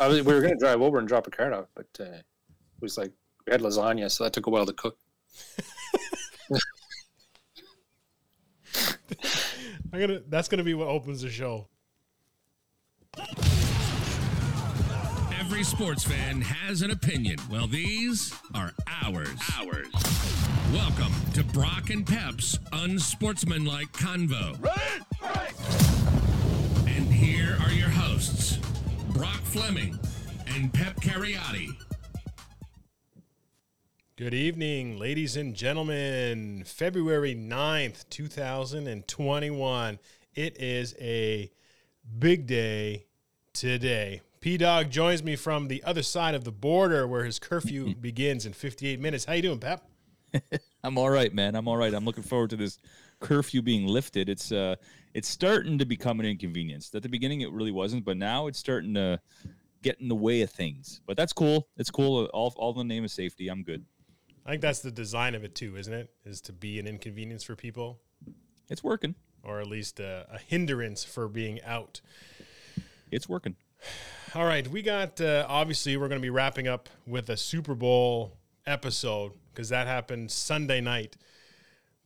I was, we were going to drive over and drop a card off, but uh, it was like we had lasagna, so that took a while to cook. I'm gonna. That's gonna be what opens the show. Every sports fan has an opinion. Well, these are ours. Ours. Welcome to Brock and Pep's unsportsmanlike convo. And Fleming and Pep Cariotti. Good evening, ladies and gentlemen. February 9th, 2021. It is a big day today. P Dog joins me from the other side of the border where his curfew begins in 58 minutes. How you doing, Pep? I'm all right, man. I'm all right. I'm looking forward to this curfew being lifted. It's uh it's starting to become an inconvenience. At the beginning it really wasn't, but now it's starting to get in the way of things. But that's cool. It's cool. All all the name of safety. I'm good. I think that's the design of it too, isn't it? Is to be an inconvenience for people, It's working. or at least a, a hindrance for being out. It's working. All right, we got uh, obviously we're going to be wrapping up with a Super Bowl episode because that happened Sunday night.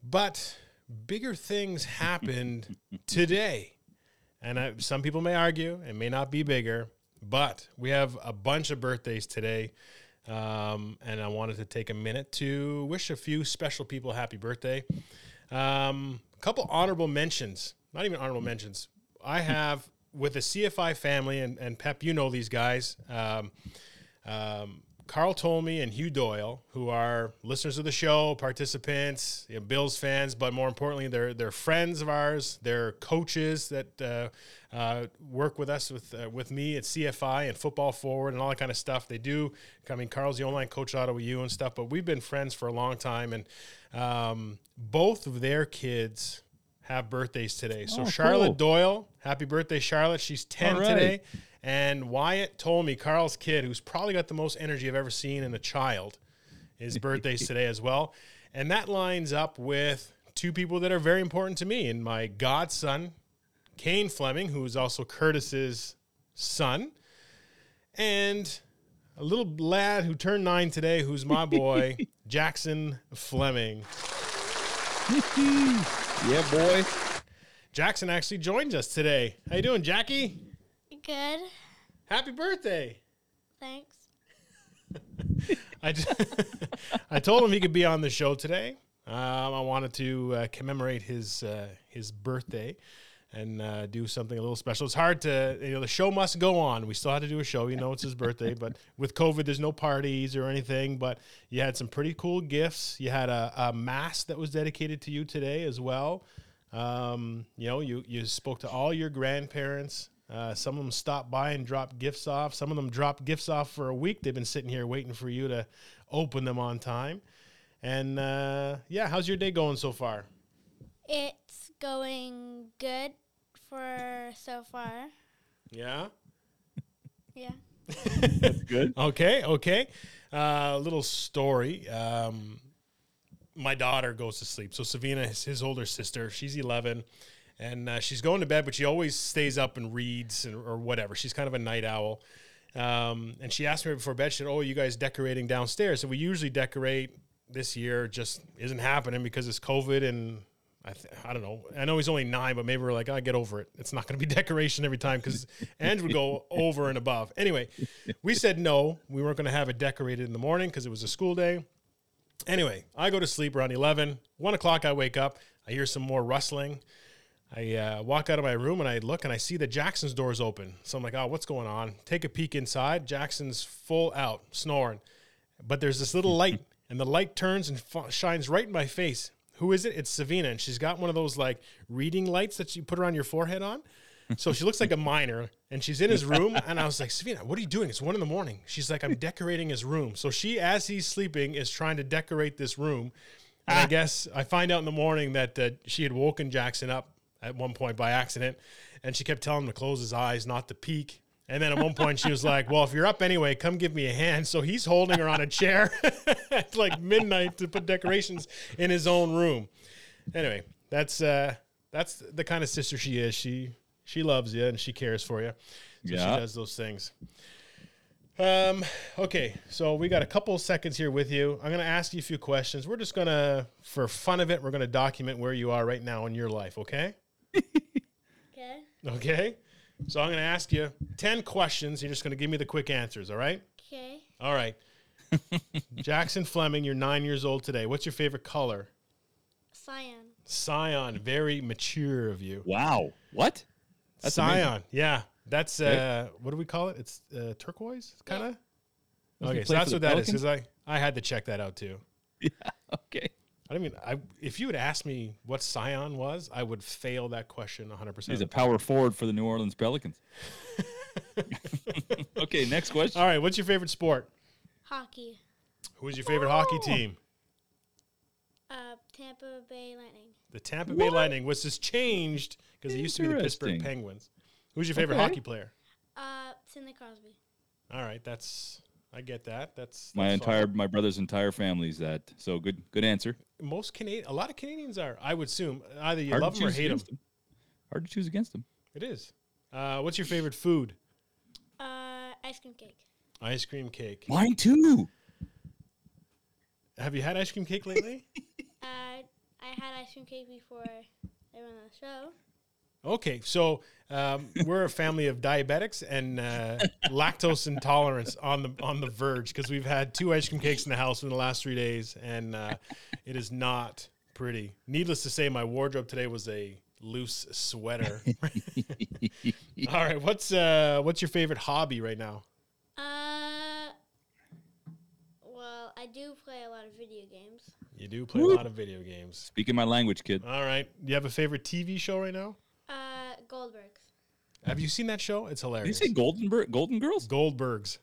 But bigger things happened today, and I, some people may argue it may not be bigger, but we have a bunch of birthdays today. Um, and I wanted to take a minute to wish a few special people happy birthday. Um, a couple honorable mentions, not even honorable mentions. I have with the CFI family, and, and Pep, you know these guys. Um, um, Carl Tolmie and Hugh Doyle, who are listeners of the show, participants, you know, Bills fans, but more importantly, they're they're friends of ours. They're coaches that uh, uh, work with us with uh, with me at CFI and Football Forward and all that kind of stuff. They do. I mean, Carl's the online coach of you and stuff, but we've been friends for a long time, and um, both of their kids have birthdays today. So Oh, Charlotte cool. Doyle, happy birthday, Charlotte. She's 10 All right. today. And Wyatt told me, Carl's kid, who's probably got the most energy I've ever seen in a child, his birthday's today as well. And that lines up with two people that are very important to me and my godson, Kane Fleming, who is also Curtis's son, and a little lad who turned nine today, who's my boy, Jackson Fleming. Yeah, boy. Jackson actually joins us today. How you doing, Jackie? Good. Happy birthday! Thanks. I, just, I told him he could be on the show today. Um, I wanted to uh, commemorate his uh, his birthday and uh, do something a little special. It's hard to you know the show must go on. We still had to do a show. You know it's his birthday, but with COVID, there's no parties or anything. But you had some pretty cool gifts. You had a, a mass that was dedicated to you today as well. Um, you know, you you spoke to all your grandparents. Uh, some of them stopped by and dropped gifts off. Some of them dropped gifts off for a week. They've been sitting here waiting for you to open them on time. And uh, yeah, how's your day going so far? It's going good for so far. Yeah. Yeah. That's good. Okay. Okay. Uh, A little story. Um, my daughter goes to sleep. So Savina, his, his older sister, she's 11 and uh, she's going to bed, but she always stays up and reads and, or whatever. She's kind of a night owl. Um, and she asked me before bed, she said, Oh, you guys decorating downstairs? So we usually decorate this year, just isn't happening because it's COVID and I, th- I don't know. I know he's only nine, but maybe we're like, I get over it. It's not going to be decoration every time because Andrew would go over and above. Anyway, we said no. We weren't going to have it decorated in the morning because it was a school day. Anyway, I go to sleep around 11. 1 o'clock, I wake up. I hear some more rustling. I uh, walk out of my room and I look and I see that Jackson's door is open. So I'm like, oh, what's going on? Take a peek inside. Jackson's full out, snoring. But there's this little light, and the light turns and f- shines right in my face. Who is it? It's Savina, and she's got one of those like reading lights that you put around your forehead on. So she looks like a miner, and she's in his room. And I was like, Savina, what are you doing? It's one in the morning. She's like, I'm decorating his room. So she, as he's sleeping, is trying to decorate this room. And I guess I find out in the morning that uh, she had woken Jackson up at one point by accident, and she kept telling him to close his eyes, not to peek. And then at one point she was like, "Well, if you're up anyway, come give me a hand." So he's holding her on a chair at like midnight to put decorations in his own room. Anyway, that's uh, that's the kind of sister she is. She she loves you and she cares for you. So she does those things. Um, okay, so we got a couple seconds here with you. I'm going to ask you a few questions. We're just going to, for fun of it, we're going to document where you are right now in your life, okay? Okay. Okay. So I'm going to ask you 10 questions. You're just going to give me the quick answers, all right? Okay. All right. Jackson Fleming, you're nine years old today. What's your favorite color? Cyan. Scion. Very mature of you. Wow. What? That's Scion. Yeah. That's, uh, what do we call it? It's uh, turquoise, kind of? Doesn't Okay, so that's what the that is Pelicans? because I, I had to check that out too. Yeah. Okay. I mean, I if you had asked me what Scion was, I would fail that question 100%. He's a power forward for the New Orleans Pelicans. okay, next question. All right, what's your favorite sport? Hockey. Who's your favorite hockey team? Uh, Tampa Bay Lightning. The Tampa Bay Lightning, which has changed because it used to be the Pittsburgh Penguins. Who's your favorite Okay. hockey player? Uh, Sidney Crosby. All right, that's I get that. That's, My entire fine. my brother's entire family's that. So good good answer. most Canadian, a lot of Canadians are. I would assume either you Hard love them or hate them. against him. Hard to choose against them. It is. Uh, what's your favorite food? Uh, ice cream cake. Ice cream cake. Mine too. Have you had ice cream cake lately? Uh, I had ice cream cake before I went on the show. Okay, so um, we're a family of diabetics and uh, lactose intolerance on the on the verge because we've had two ice cream cakes in the house in the last three days, and uh, it is not pretty. Needless to say, my wardrobe today was a loose sweater. All right, what's uh, what's your favorite hobby right now? Uh, well, I do play a lot of video games. You do play a lot of video games. Speaking my language, kid. All right, do you have a favorite TV show right now? Goldbergs. Have you seen that show? It's Did you say Golden Bir- Golden Girls? Goldbergs.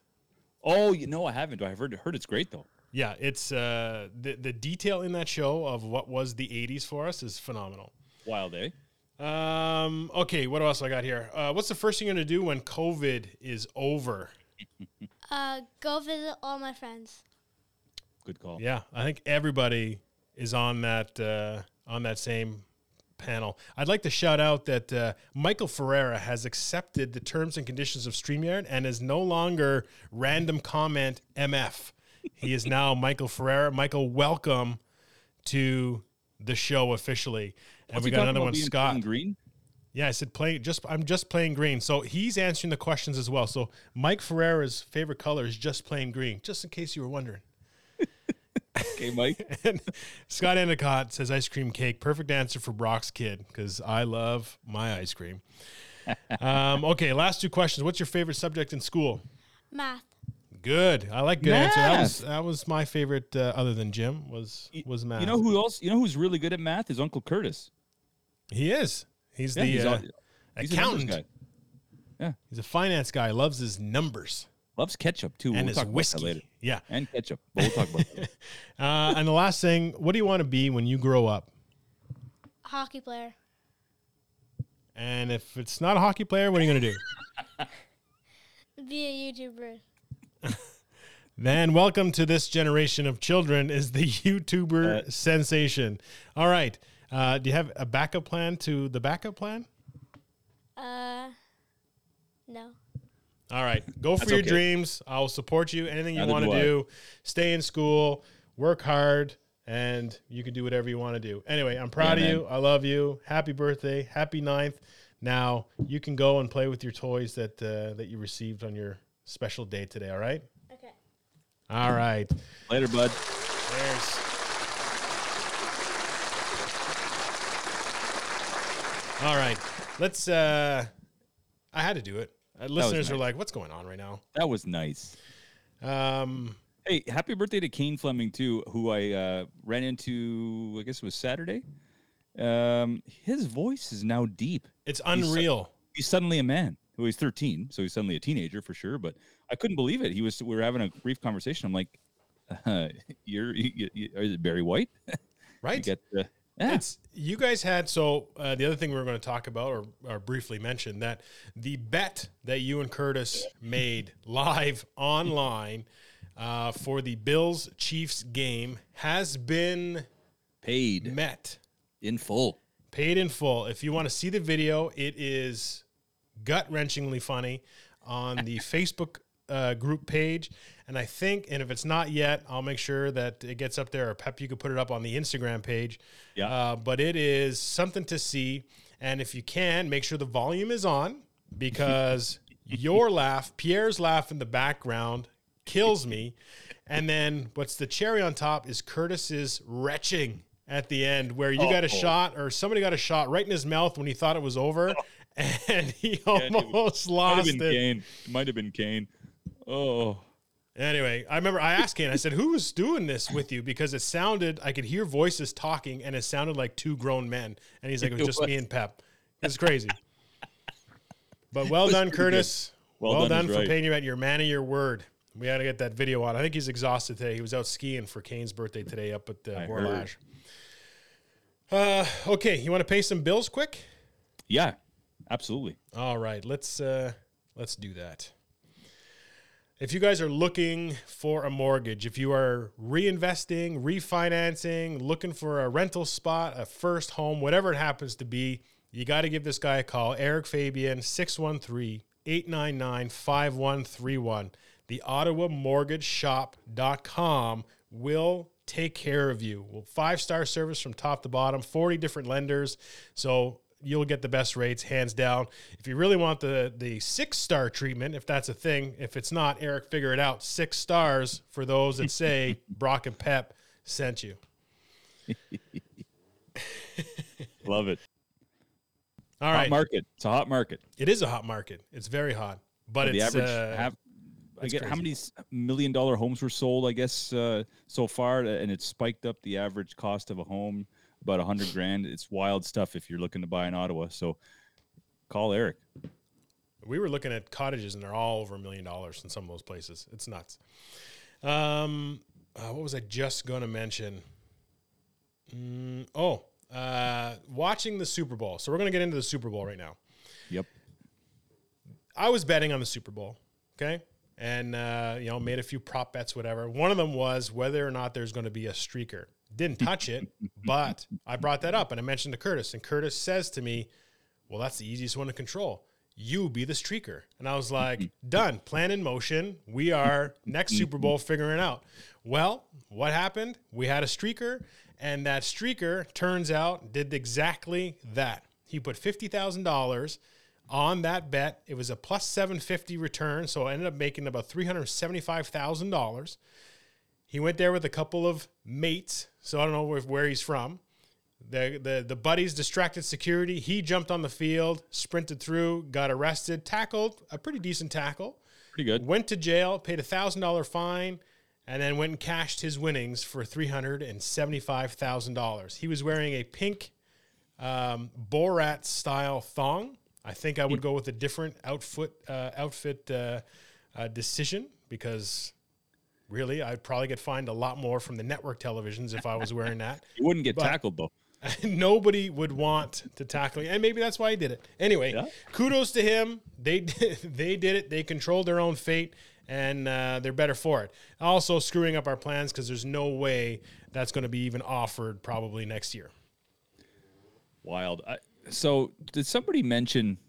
Oh, you know I haven't. I've heard heard it's great though. Yeah, it's uh, the the detail in that show of what was the '80s for us is phenomenal. Wild, eh? Um, okay, what else I got here? Uh, what's the first thing you're gonna do when COVID is over? Uh, go visit all my friends. Good call. Yeah, I think everybody is on that uh, on that same panel. I'd like to shout out that uh, Michael Ferreira has accepted the terms and conditions of StreamYard and is no longer random comment MF. He is now Michael Ferreira. Michael, welcome to the show officially. And What's we got another one, Scott. Green. Yeah, I said play just I'm just playing green. So he's answering the questions as well. So Mike Ferreira's favorite color is just plain green, just in case you were wondering. Okay, Mike. And Scott Endicott says ice cream cake. Perfect answer for Brock's kid because I love my ice cream. um, okay, last two questions. What's your favorite subject in school? Math. Good. I like good answer. That was that was my favorite, uh, other than gym. Was was math. You know who else? You know who's really good at math? Is Uncle Curtis. he is? He's Yeah, the he's, uh, all- he's accountant. guy. He's a finance guy. Loves his numbers Loves ketchup too. and we'll his talk about that whiskey. later. Yeah. And ketchup. But we'll talk about that. Uh, and the last thing, what do you want to be when you grow up? A Hockey player. And if it's not a hockey player, what are you going to do? Be a YouTuber. Then welcome to this generation of children is the YouTuber Uh, sensation. All right. Uh, do you have a backup plan to the backup plan? Uh, no. All right. Go for That's your okay. dreams. I'll support you. Anything you want to do do. Stay in school, work hard, and you can do whatever you want to do. Anyway, I'm proud Yeah, of you. I love you. Happy birthday. Happy ninth. Now you can go and play with your toys that uh, that you received on your special day today. All right. Okay. All right. Later, bud. There's. All right. Let's. uh I had to do it. Uh, listeners are like, "What's going on right now?" That was nice. Um, Hey, happy birthday to Kane Fleming too, who I uh, ran into. I guess it was Saturday. Um, his voice is now deep. it's unreal. He's suddenly a man. Well, he's 13, so he's suddenly a teenager for sure. But I couldn't believe it. He was. We were having a brief conversation. I'm like, uh, "You're, you, you, is it Barry White?" you right? get the. Yeah. It's you guys had so uh, the other thing we were going to talk about or, or briefly mention that the bet that you and Curtis made live online uh, for the Bills Chiefs game has been paid met. in full. paid in full. If you want to see the video, it is gut wrenchingly funny on the Facebook uh, group page, and I think, and if it's not yet, I'll make sure that it gets up there. Or Pep, you could put it up on the Instagram page. Yeah. Uh, but it is something to see, and if you can, make sure the volume is on because your laugh, Pierre's laugh in the background, kills me, and then what's the cherry on top is Curtis's retching at the end, where you got a Oh. shot or somebody got a shot right in his mouth when he thought it was over, and he it was- almost Might have lost been it. Kane. Might have been Kane. Oh, Anyway, I remember I asked Kane, I said, Who was doing this with you? Because it sounded, I could hear voices talking and it sounded like two grown men. And he's like, It was just me and Pep. It's crazy. But well done, Curtis. Well, Well done, done for right. paying you at your man of your word. We got to get that video on. I think he's exhausted today. He was out skiing for Kane's birthday today up at the Borlage. Uh, okay, you want to pay some bills quick? yeah, absolutely. All right, let's uh, let's do that. If you guys are looking for a mortgage, if you are reinvesting, refinancing, looking for a rental spot, a first home, whatever it happens to be, you got to give this guy a call. Eric Fabian, 613 899 5131. The Ottawa Mortgage Shop.com will take care of you. Well, five star service from top to bottom, 40 different lenders. So you'll get the best rates hands down. If you really want the the six star treatment, if that's a thing, if it's not, Eric, figure it out. Six stars for those that say Brock and Pep sent you. Love it. All Hot right, market. It's a hot market. it is a hot market. It's very hot, but the it's average uh, I get how many million dollar homes were sold I guess uh, so far and it spiked up the average cost of a home about a hundred grand it's wild stuff if you're looking to buy in Ottawa so call Eric we were looking at cottages and they're all over a million dollars in some of those places. It's nuts. Um, uh, what was I just going to mention? Mm, oh, uh, watching the Super Bowl. So we're going to get into the Super Bowl right now. yep I was betting on the Super Bowl, okay, and uh, you know made a few prop bets, whatever. One of them was whether or not there's going to be a streaker. Didn't touch it, but I brought that up and I mentioned to Curtis, and Curtis says to me, "Well, that's the easiest one to control. You be the streaker." And I was like, "Done. Plan in motion. We are next Super Bowl figuring out." Well, what happened? We had a streaker, and that streaker turns out did exactly that. He put fifty thousand dollars on that bet. It was a plus 750 return, so I ended up making about $375,000. He went there with a couple of mates, so I don't know where, where he's from. The, the the buddies distracted security. He jumped on the field, sprinted through, got arrested, tackled a pretty decent tackle, pretty good went to jail, paid a thousand dollar fine, and then went and cashed his winnings for three hundred and seventy five thousand dollars. He was wearing a pink um, Borat style thong. I think I would go with a different outfit uh, outfit uh, uh, decision because really I'd probably get fined a lot more from the network televisions if I was wearing that. you wouldn't get But- tackled though Nobody would want to tackle, and maybe that's why he did it. Anyway, Yeah. kudos to him. They they did it. They controlled their own fate, and uh, they're better for it. Also, screwing up our plans because there's no way that's going to be even offered probably next year. wild I, so did somebody mention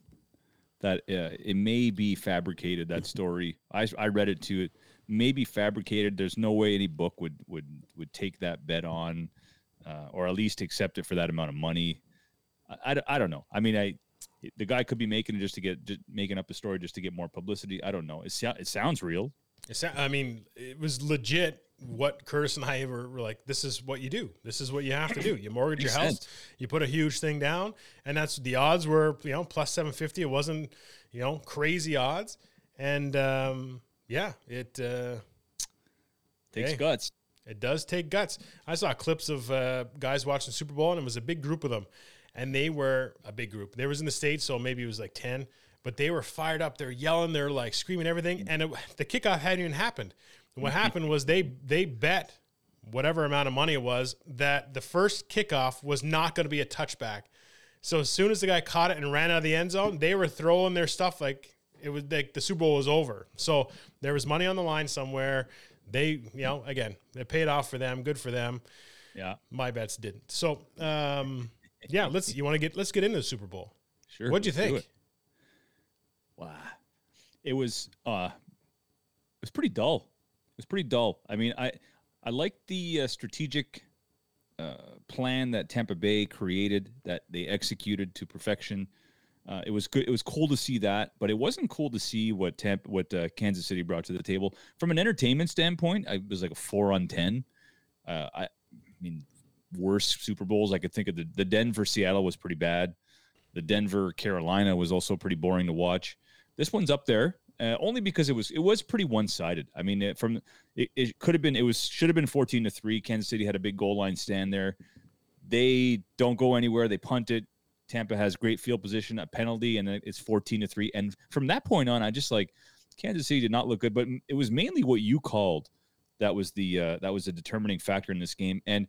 that uh, it may be fabricated that story I, I read it to it may be fabricated. There's no way any book would would would take that bet on uh, or at least accept it for that amount of money. I, I, I don't know. I mean i the guy could be making it just to get just making up a story just to get more publicity. I don't know. It, it sounds real. It sou- I mean, it was legit. What Curtis and I were, were like, this is what you do. This is what you have to do. You mortgage your house, you put a huge thing down, and that's the odds were, you know, plus seven fifty. It wasn't, you know, crazy odds, and um, yeah, it uh, takes Hey. guts it does take guts. I saw clips of uh, guys watching Super Bowl, and it was a big group of them, and they were a big group. They was in the states, so maybe it was like ten, but they were fired up. They're yelling, they're like screaming everything, and it, the kickoff hadn't even happened. And what happened was they they bet whatever amount of money it was that the first kickoff was not going to be a touchback. So as soon as the guy caught it and ran out of the end zone, they were throwing their stuff like it was like the Super Bowl was over. So there was money on the line somewhere. They, you know, again, it paid off for them. Good for them. yeah My bets didn't. So, um, yeah, let's. You want to get? Let's get into the Super Bowl. sure What'd you think? Wow. It was uh it was pretty dull. It was pretty dull. I mean, I I like the uh, strategic uh, plan that Tampa Bay created that they executed to perfection. Uh, it was good. It was cool to see that, but it wasn't cool to see what Tampa, what uh, Kansas City brought to the table from an entertainment standpoint. I was like a four on ten. Uh, I, I mean, worse Super Bowls I could think of. The, the Denver Seattle was pretty bad. The Denver Carolina was also pretty boring to watch. This one's up there uh, only because it was it was pretty one sided. I mean, it, from it, it could have been it was should have been fourteen to three. Kansas City had a big goal line stand there. They don't go anywhere. They punt it. Tampa has great field position, a penalty, and it's fourteen to three. And from that point on, I just like Kansas City did not look good. But it was mainly what you called that was the uh, that was a determining factor in this game. And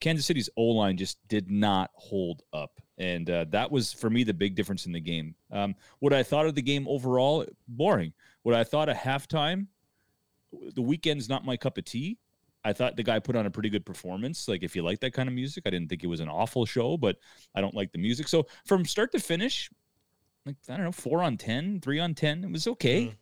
Kansas City's O line just did not hold up, and uh, that was for me the big difference in the game. Um, what I thought of the game overall, boring. What I thought of halftime, the Weeknd's not my cup of tea. I thought the guy put on a pretty good performance. Like if you like that kind of music, I didn't think it was an awful show, but I don't like the music. So from start to finish, like I don't know, four on ten, three on ten, it was okay. Mm.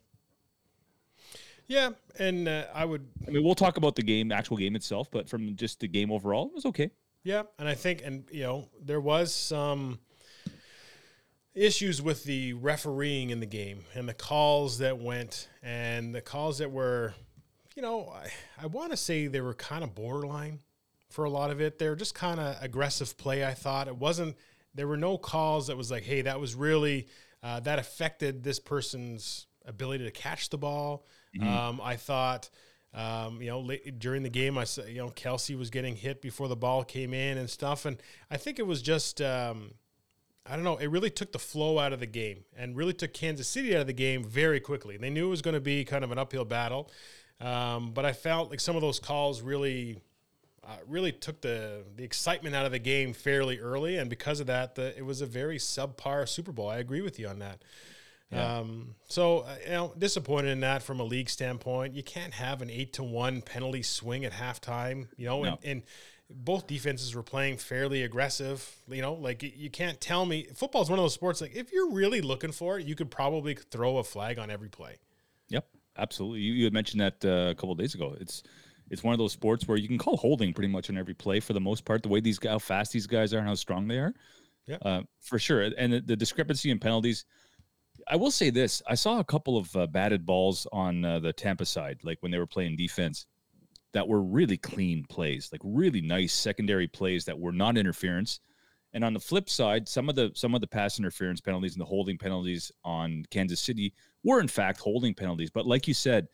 Yeah, and uh, I would. I mean, we'll talk about the game, actual game itself, but from just the game overall, it was okay. Yeah, and I think, and you know, there was some issues with the refereeing in the game and the calls that went and the calls that were, you know, I, I want to say they were kind of borderline for a lot of it. They were just kind of aggressive play. I thought it wasn't. There were no calls that was like, hey, that was really uh, that affected this person's ability to catch the ball. Mm-hmm. Um, I thought, um, you know, late, during the game, I saw, you know, Kelce was getting hit before the ball came in and stuff. And I think it was just, um, I don't know, it really took the flow out of the game and really took Kansas City out of the game very quickly. They knew it was going to be kind of an uphill battle. Um, but I felt like some of those calls really, uh, really took the the excitement out of the game fairly early, and because of that, the, it was a very subpar Super Bowl. I agree with you on that. Yeah. Um, so uh, you know, disappointed in that from a league standpoint. You can't have an eight to one penalty swing at halftime. You know, no. and, and both defenses were playing fairly aggressive. You know, like you can't tell me football is one of those sports. Like if you're really looking for it, you could probably throw a flag on every play. Absolutely. You, you had mentioned that uh, a couple days ago. It's it's one of those sports where you can call holding pretty much on every play for the most part. The way these how fast these guys are and how strong they are. Yeah, uh, for sure. And the, the discrepancy in penalties I will say this: I saw a couple of uh, batted balls on uh, the Tampa side, like when they were playing defense, that were really clean plays, like really nice secondary plays that were not interference. And on the flip side, some of the some of the pass interference penalties and the holding penalties on Kansas City were in fact holding penalties. But like you said,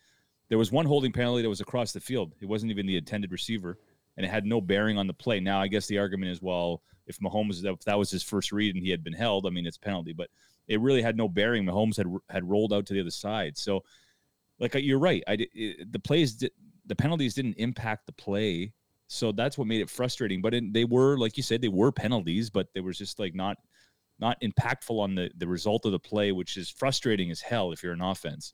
there was one holding penalty that was across the field. It wasn't even the intended receiver, and it had no bearing on the play. Now, I guess the argument is, well, if Mahomes if that was his first read and he had been held, I mean, it's penalty. But it really had no bearing. Mahomes had had rolled out to the other side. So, like uh, you're right, I it, the plays, the penalties didn't impact the play, so that's what made it frustrating. But it, they were, like you said, they were penalties, but they were just like not not impactful on the the result of the play, which is frustrating as hell if you're an offense.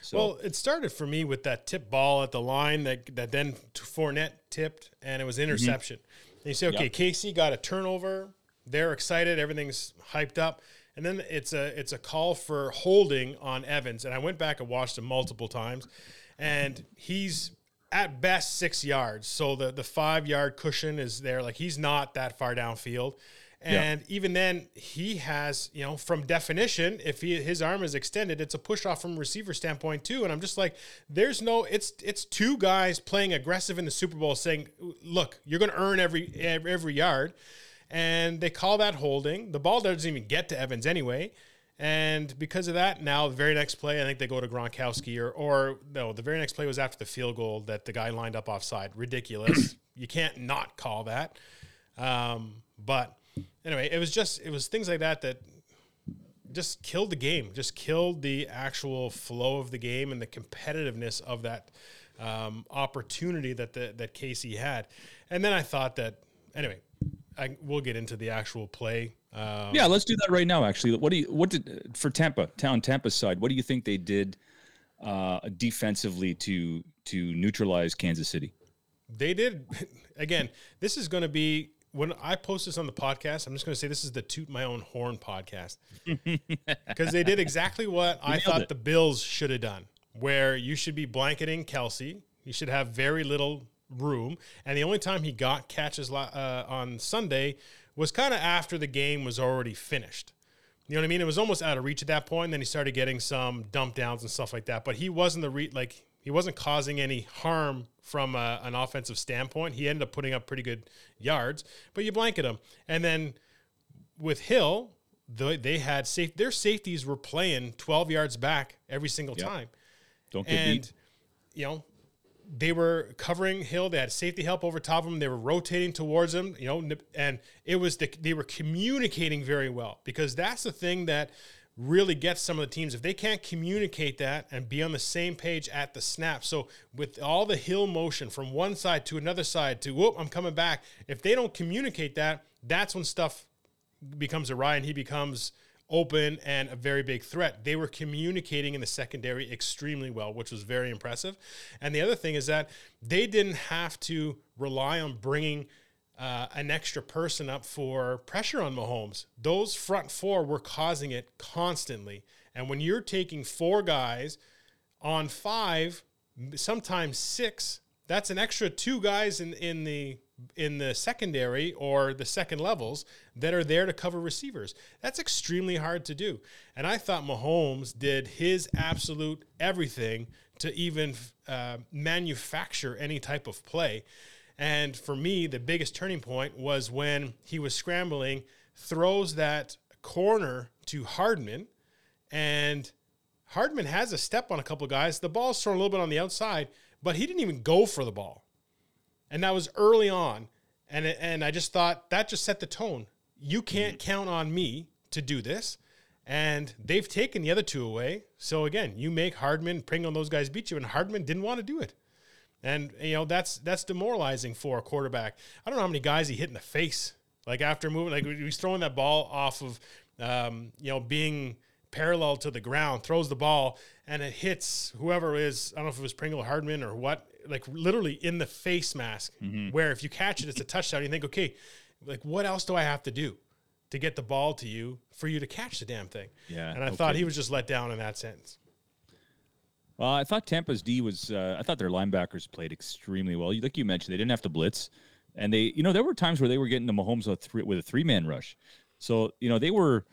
So. Well, it started for me with that tip ball at the line that that then Fournette tipped, and it was mm-hmm. interception. Mm-hmm. And you say, okay, yep. KC got a turnover. They're excited. Everything's hyped up and then it's a it's a call for holding on Evans, and I went back and watched him multiple times, and he's at best six yards, so the the five yard cushion is there. Like he's not that far downfield. And yeah. even then, he has, you know, from definition, if he, his arm is extended, it's a push off from receiver standpoint too. And I'm just like, there's no, it's it's two guys playing aggressive in the Super Bowl, saying, look, you're going to earn every every yard and they call that holding. The ball doesn't even get to Evans anyway. And because of that, now the very next play, I think they go to Gronkowski or, or no, the very next play was after the field goal that the guy lined up offside. Ridiculous. you can't not call that. Um, but anyway, it was just, it was things like that that just killed the game, just killed the actual flow of the game and the competitiveness of that um, opportunity that the, that KC had. And then I thought that, anyway, I, we'll get into the actual play. Um, yeah, let's do that right now. Actually, what do you what did for Tampa town Tampa side? What do you think they did uh, defensively to to neutralize Kansas City? They did. Again, this is going to be when I post this on the podcast. I'm just going to say this is the toot my own horn podcast because they did exactly what I thought it. the Bills should have done where you should be blanketing Kelce. You should have very little room. And the only time he got catches uh, on Sunday was kind of after the game was already finished. You know what I mean? It was almost out of reach at that point. And then he started getting some dump downs and stuff like that. But he wasn't the re- like he wasn't causing any harm from a, an offensive standpoint. He ended up putting up pretty good yards, but you blanket him. And then with Hill, the, they had safe. Their safeties were playing 12 yards back every single Yep. time Don't get and beat. you know they were covering Hill. They had safety help over top of him. They were rotating towards him. You know, and it was the, they were communicating very well because that's the thing that really gets some of the teams if they can't communicate that and be on the same page at the snap. So with all the hill motion from one side to another side to whoop, I'm coming back. If they don't communicate that, that's when stuff becomes awry and he becomes open and a very big threat. They were communicating in the secondary extremely well, which was very impressive. And the other thing is that they didn't have to rely on bringing uh, an extra person up for pressure on Mahomes. Those front four were causing it constantly. And when you're taking four guys on five, sometimes six, that's an extra two guys in, in the in the secondary or the second levels that are there to cover receivers. That's extremely hard to do. And I thought Mahomes did his absolute everything to even uh, manufacture any type of play. And for me, the biggest turning point was when he was scrambling, throws that corner to Hardman, and Hardman has a step on a couple guys. The ball's thrown a little bit on the outside, but he didn't even go for the ball. And that was early on. And, and I just thought that just set the tone. You can't count on me to do this. And they've taken the other two away. So again, you make Hardman, Pringle, those guys beat you, and Hardman didn't want to do it. And you know that's that's demoralizing for a quarterback. I don't know how many guys he hit in the face, like after moving, like he's throwing that ball off of, um, you know, being parallel to the ground, throws the ball and it hits whoever it is. I don't know if it was Pringle Hardman or what, like literally in the face mask. Where if you catch it, it's a touchdown. You think, okay, like what else do I have to do to get the ball to you for you to catch the damn thing? Yeah, And I no thought he was just let down in that sense. Well, I thought Tampa's D was. Uh, I thought their linebackers played extremely well. Like you mentioned, they didn't have to blitz, and they, you know, there were times where they were getting to Mahomes with, three, with a three man rush. So you know they were.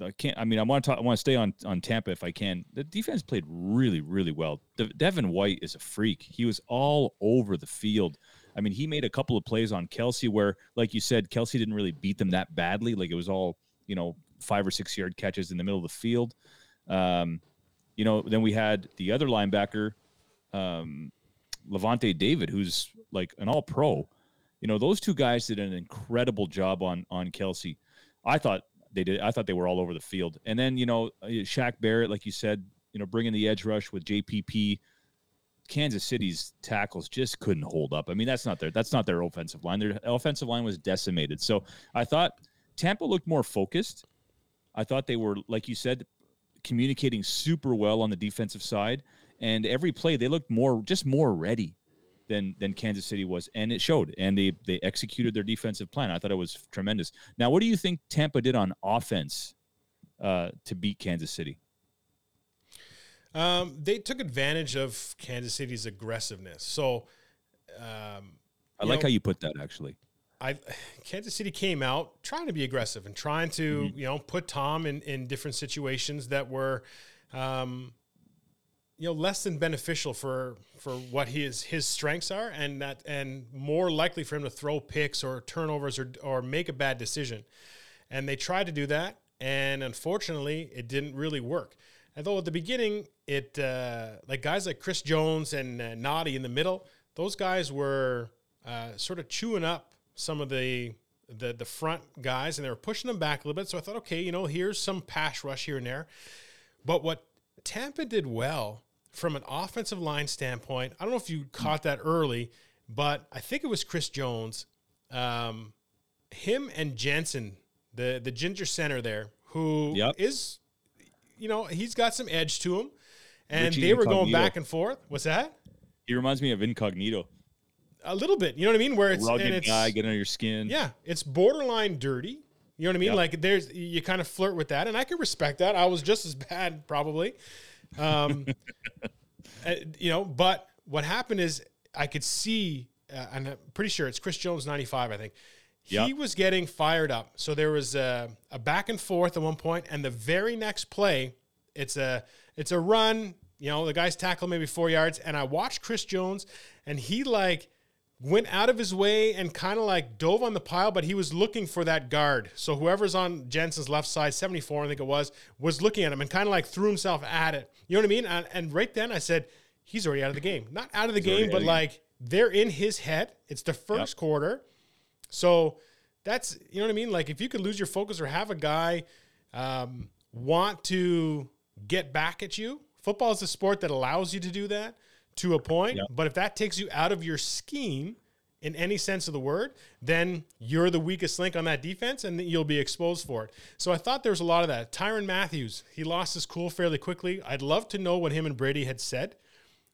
I can't. I mean, I want to talk. I want to stay on on Tampa if I can. The defense played really, really well. De- Devin White is a freak. He was all over the field. I mean, he made a couple of plays on Kelce where, like you said, Kelce didn't really beat them that badly. Like it was all, you know, five or six yard catches in the middle of the field. Um, you know, then we had the other linebacker, um, Lavonte David, who's like an all pro. You know, those two guys did an incredible job on on Kelce. I thought they did. I thought they were all over the field. And then you know, uh, Shaq Barrett, like you said, you know, bringing the edge rush with JPP. Kansas City's tackles just couldn't hold up. I mean, that's not their that's not their offensive line. Their offensive line was decimated. So I thought Tampa looked more focused. I thought they were, like you said, communicating super well on the defensive side. And every play they looked more just more ready than than Kansas City was. And it showed. And they they executed their defensive plan. I thought it was tremendous. Now, what do you think Tampa did on offense uh, to beat Kansas City? Um, they took advantage of Kansas City's aggressiveness. So um, I like know- how you put that actually. I Kansas City came out trying to be aggressive and trying to Mm-hmm. you know put Tom in in different situations that were um, you know less than beneficial for for what his his strengths are and that and more likely for him to throw picks or turnovers or or make a bad decision. And they tried to do that and unfortunately it didn't really work. Although at the beginning it uh, like guys like chris jones and uh, Nnadi in the middle those guys were uh, sort of chewing up some of the, the the front guys and they were pushing them back a little bit. So i thought okay you know here's some pass rush here and there. But what Tampa did well from an offensive line standpoint, I don't know if you caught that early, but I think it was Chris Jones, um, him and Jensen, the the ginger center there, who is, Yep. you know, he's got some edge to him, and Richie they were going back and forth. What's that? He reminds me of Incognito. A little bit, you know what I mean? Where it's and Rugged it's, guy, get under your skin. Yeah, it's borderline dirty. You know what I mean? Yep. Like there's you kind of flirt with that, and I can respect that. I was just as bad probably. Um, you know, but what happened is I could see, uh, and I'm pretty sure it's Chris Jones, 95, I think. He Yeah. was getting fired up. So there was a, a back and forth at one point, and the very next play, it's a it's a run. You know, the guy's tackled maybe four yards, and I watched Chris Jones, and he like went out of his way and kind of like dove on the pile, but he was looking for that guard. So whoever's on Jensen's left side, 74, I think it was, was looking at him and kind of like threw himself at it. You know what I mean? And, and right then I said, he's already out of the game. Not out of the already game, but like they're in his head. It's the first quarter. So that's, you know what I mean? Like if you could lose your focus or have a guy um, want to get back at you, football is a sport that allows you to do that to a point. Yeah. But if that takes you out of your scheme in any sense of the word, then you're the weakest link on that defense and you'll be exposed for it. So I thought there was a lot of that. Tyrann Mathieu, he lost his cool fairly quickly. I'd love to know what him and Brady had said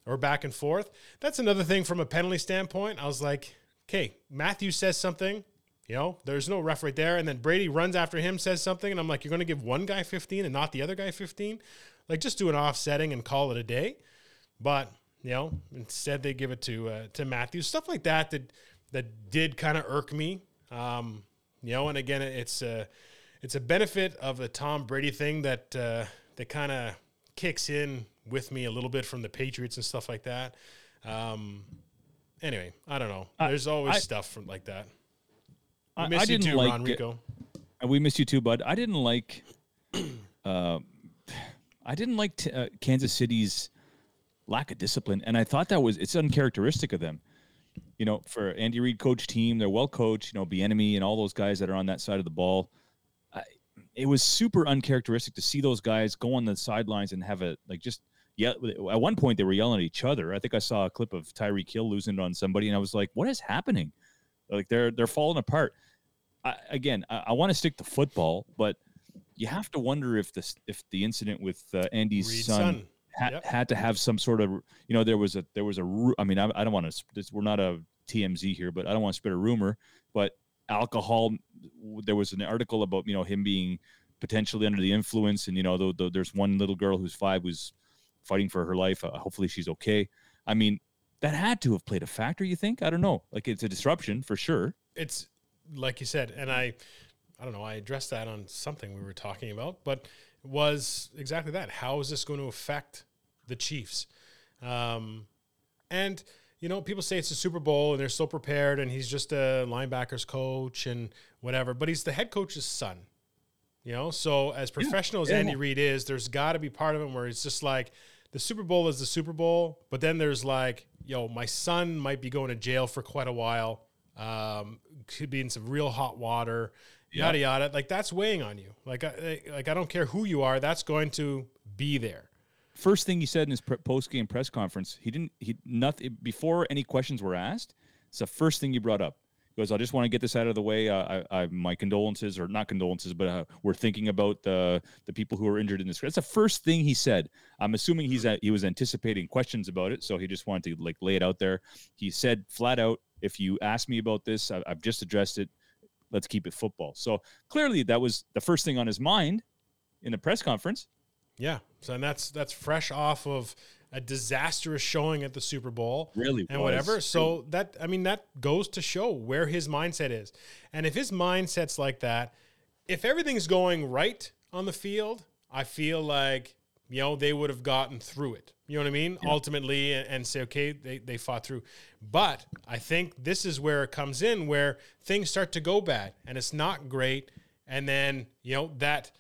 or back and forth. That's another thing from a penalty standpoint. I was like, okay, Matthews says something, you know, there's no ref right there. And then Brady runs after him, says something. And I'm like, you're going to give one guy 15 and not the other guy 15? Like, just do an offsetting and call it a day. But, you know, instead they give it to uh, to Mathieu. Stuff like that that, that did kind of irk me. Um, you know, and again, it's a, it's a benefit of the Tom Brady thing that, uh, that kind of kicks in with me a little bit from the Patriots and stuff like that. Um, anyway, I don't know. There's always I- stuff from like that. I, miss I you didn't too, like Ron. Rico. And we miss you too, bud. I didn't like. Uh, I didn't like t- uh, Kansas City's lack of discipline, and I thought that was it's uncharacteristic of them. You know, for Andy Reid coach team, they're well coached. You know, Bieniemy and all those guys that are on that side of the ball. I, it was super uncharacteristic to see those guys go on the sidelines and have a like just yeah. At one point, they were yelling at each other. I think I saw a clip of Tyreek Hill losing it on somebody, and I was like, "What is happening?" Like they're they're falling apart. I, again, I, I want to stick to football, but you have to wonder if this if the incident with uh, Andy's son, son. Ha- Yep. had to have some sort of you know there was a there was a I mean I, I don't want to we're not a TMZ here, but I don't want to spread a rumor, but alcohol there was an article about you know him being potentially under the influence and you know though, though there's one little girl who's five who's fighting for her life uh, hopefully she's okay i mean that had to have played a factor you think i don't know like it's a disruption for sure it's like you said, and I, I don't know, I addressed that on something we were talking about, but was exactly that. How is this going to affect the Chiefs? Um, and you know, people say it's a Super Bowl and they're so prepared, and he's just a linebackers coach and whatever, but he's the head coach's son. You know, so as professional as yeah. Andy Reid is, there's got to be part of him where it's just like the Super Bowl is the Super Bowl, but then there's like, yo, my son might be going to jail for quite a while. Um, could be in some real hot water, yada yada. Like that's weighing on you. Like, I, like I don't care who you are, that's going to be there. First thing he said in his pre- post game press conference, he didn't he nothing before any questions were asked. It's the first thing he brought up. He goes, "I just want to get this out of the way. Uh, I, I my condolences, or not condolences, but uh, we're thinking about the the people who are injured in this." That's the first thing he said. I'm assuming he's at, he was anticipating questions about it, so he just wanted to like lay it out there. He said flat out, "If you ask me about this, I, I've just addressed it. Let's keep it football." So clearly, that was the first thing on his mind in the press conference. Yeah. So and that's that's fresh off of a disastrous showing at the Super Bowl. Really and was. whatever. So that I mean that goes to show where his mindset is. And if his mindset's like that, if everything's going right on the field, I feel like you know they would have gotten through it. You know what I mean? Ultimately, and, and say, okay, they, they fought through. But I think this is where it comes in where things start to go bad and it's not great. And then, you know, that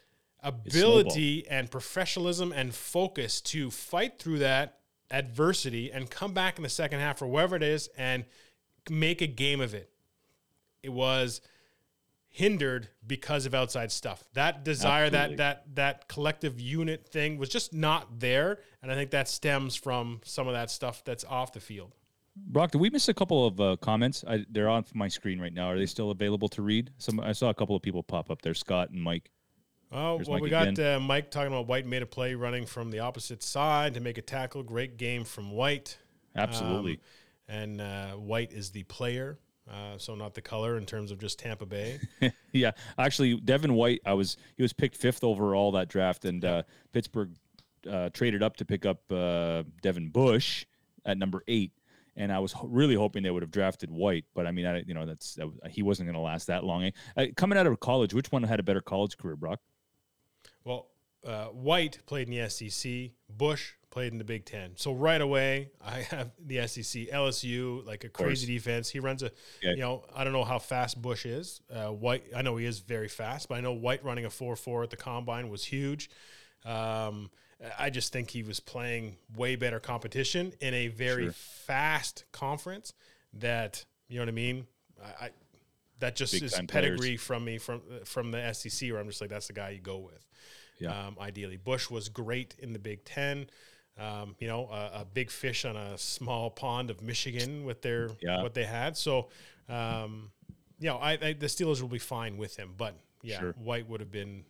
ability and professionalism and focus to fight through that adversity and come back in the second half or wherever it is and make a game of it. It was hindered because of outside stuff. That desire, Absolutely. that that that collective unit thing was just not there, and I think that stems from some of that stuff that's off the field. Brock, did we miss a couple of uh, comments? I, they're on my screen right now. Are they still available to read? Some I saw a couple of people pop up there. Scott and Mike. Oh, Here's well, Mike we got uh, Mike talking about White made a play running from the opposite side to make a tackle. Great game from White. Absolutely. Um, and uh, White is the player, uh, so not the color in terms of just Tampa Bay. yeah, actually, Devin White. I was he was picked fifth overall that draft, and uh, Pittsburgh uh, traded up to pick up uh, Devin Bush at number eight, and I was really hoping they would have drafted White. But I mean, I, you know, that's that, he wasn't going to last that long. Uh, coming out of college, which one had a better college career, Brock? Uh, White played in the SEC. Bush played in the Big Ten. So right away, I have the SEC, LSU, like a crazy defense. He runs a, Yeah. you know, I don't know how fast Bush is. Uh, White, I know he is very fast, but I know White running a four four at the combine was huge. Um, I just think he was playing way better competition in a very Sure. fast conference. That you know what I mean. I, I that just Big is time players. pedigree from me from from the SEC, where I'm just like that's the guy you go with. Yeah. Um, ideally, Bush was great in the Big Ten. Um, you know, a, a big fish on a small pond of Michigan with their Yeah. what they had. So, um, you know, I, I the Steelers will be fine with him. But yeah, Sure. White would have been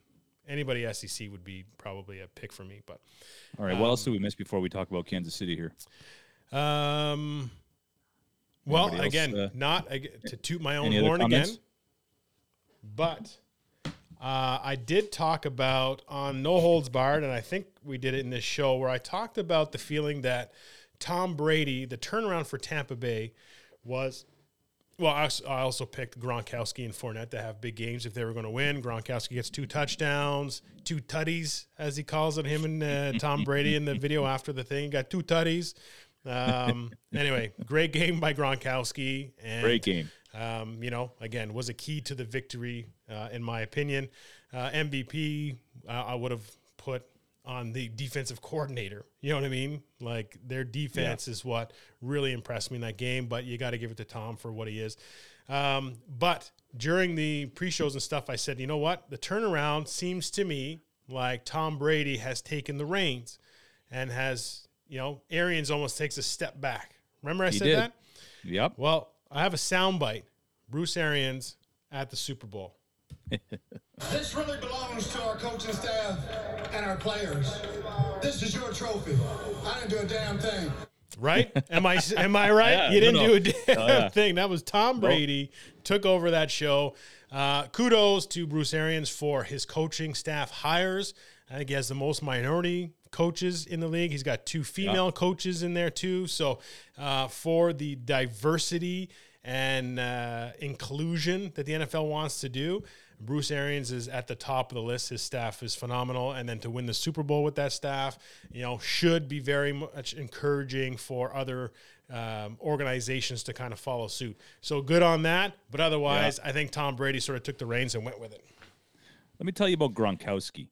anybody SEC would be probably a pick for me. But All right, what else did we miss before we talk about Kansas City here? um, well, else, again, uh, not to toot my own horn comments? again, but uh, I did talk about on No Holds Barred, and I think we did it in this show where I talked about the feeling that Tom Brady, the turnaround for Tampa Bay, was. Well, I also picked Gronkowski and Fournette to have big games if they were going to win. Gronkowski gets two touchdowns, two tutties, as he calls it. Him and uh, Tom Brady in the video after the thing got two tutties. Um, anyway, great game by Gronkowski. And, Great game. Um, you know, again, was a key to the victory, uh, in my opinion. Uh, MVP, uh, I would have put on the defensive coordinator. You know what I mean? Like their defense is what really impressed me in that game. But you got to give it to Tom for what he is. Um, but during the pre-shows and stuff, I said, you know what? The turnaround seems to me like Tom Brady has taken the reins and has, you know, Arians almost takes a step back. Remember I He said did. that? Yep. Well, I have a soundbite. Bruce Arians at the Super Bowl. This really belongs to our coaching staff and our players. This is your trophy. I didn't do a damn thing. Right? Am I am I right? Yeah, you didn't no, do a damn Oh, yeah. thing. That was Tom Brady took over that show. Uh, kudos to Bruce Arians for his coaching staff hires. I think he has the most minority coaches in the league. He's got two female coaches in there too. So uh, for the diversity and uh, inclusion that the NFL wants to do, Bruce Arians is at the top of the list. His staff is phenomenal, and then to win the Super Bowl with that staff, you know, should be very much encouraging for other um, organizations to kind of follow suit. So good on that. But otherwise, I think Tom Brady sort of took the reins and went with it. Let me tell you about Gronkowski.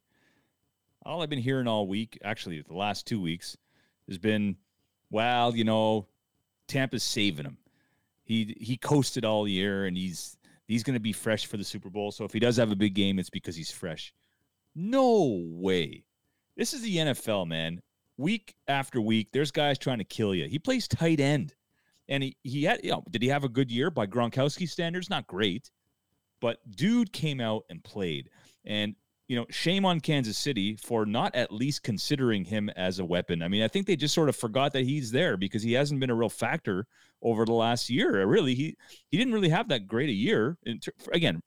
All I've been hearing all week, actually the last two weeks, has been, well, you know, Tampa's saving him. He he coasted all year, and he's he's going to be fresh for the Super Bowl. So if he does have a big game, it's because he's fresh. No way. This is the NFL, man. Week after week, there's guys trying to kill you. He plays tight end, and he he had. You know, did he have a good year by Gronkowski standards? Not great, but dude came out and played. And you know, shame on Kansas City for not at least considering him as a weapon. I mean, I think they just sort of forgot that he's there because he hasn't been a real factor over the last year. Really, he he didn't really have that great a year. In ter- again,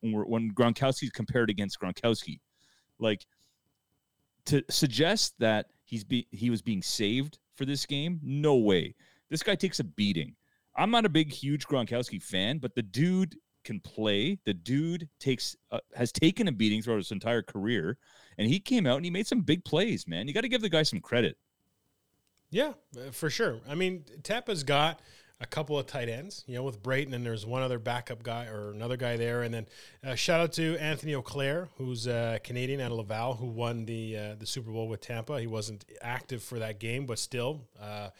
when, when Gronkowski's compared against Gronkowski, like to suggest that he's be he was being saved for this game, no way. This guy takes a beating. I'm not a big, huge Gronkowski fan, but the dude can play. The dude takes uh, has taken a beating throughout his entire career, and he came out and he made some big plays. Man, you got to give the guy some credit. Yeah, uh, for sure. I mean, Tampa's got a couple of tight ends, you know, with Brayton, and there's one other backup guy or another guy there. And then uh, shout out to Antony Auclair, who's a Canadian out of Laval, who won the uh, the Super Bowl with Tampa. He wasn't active for that game, but still, uh,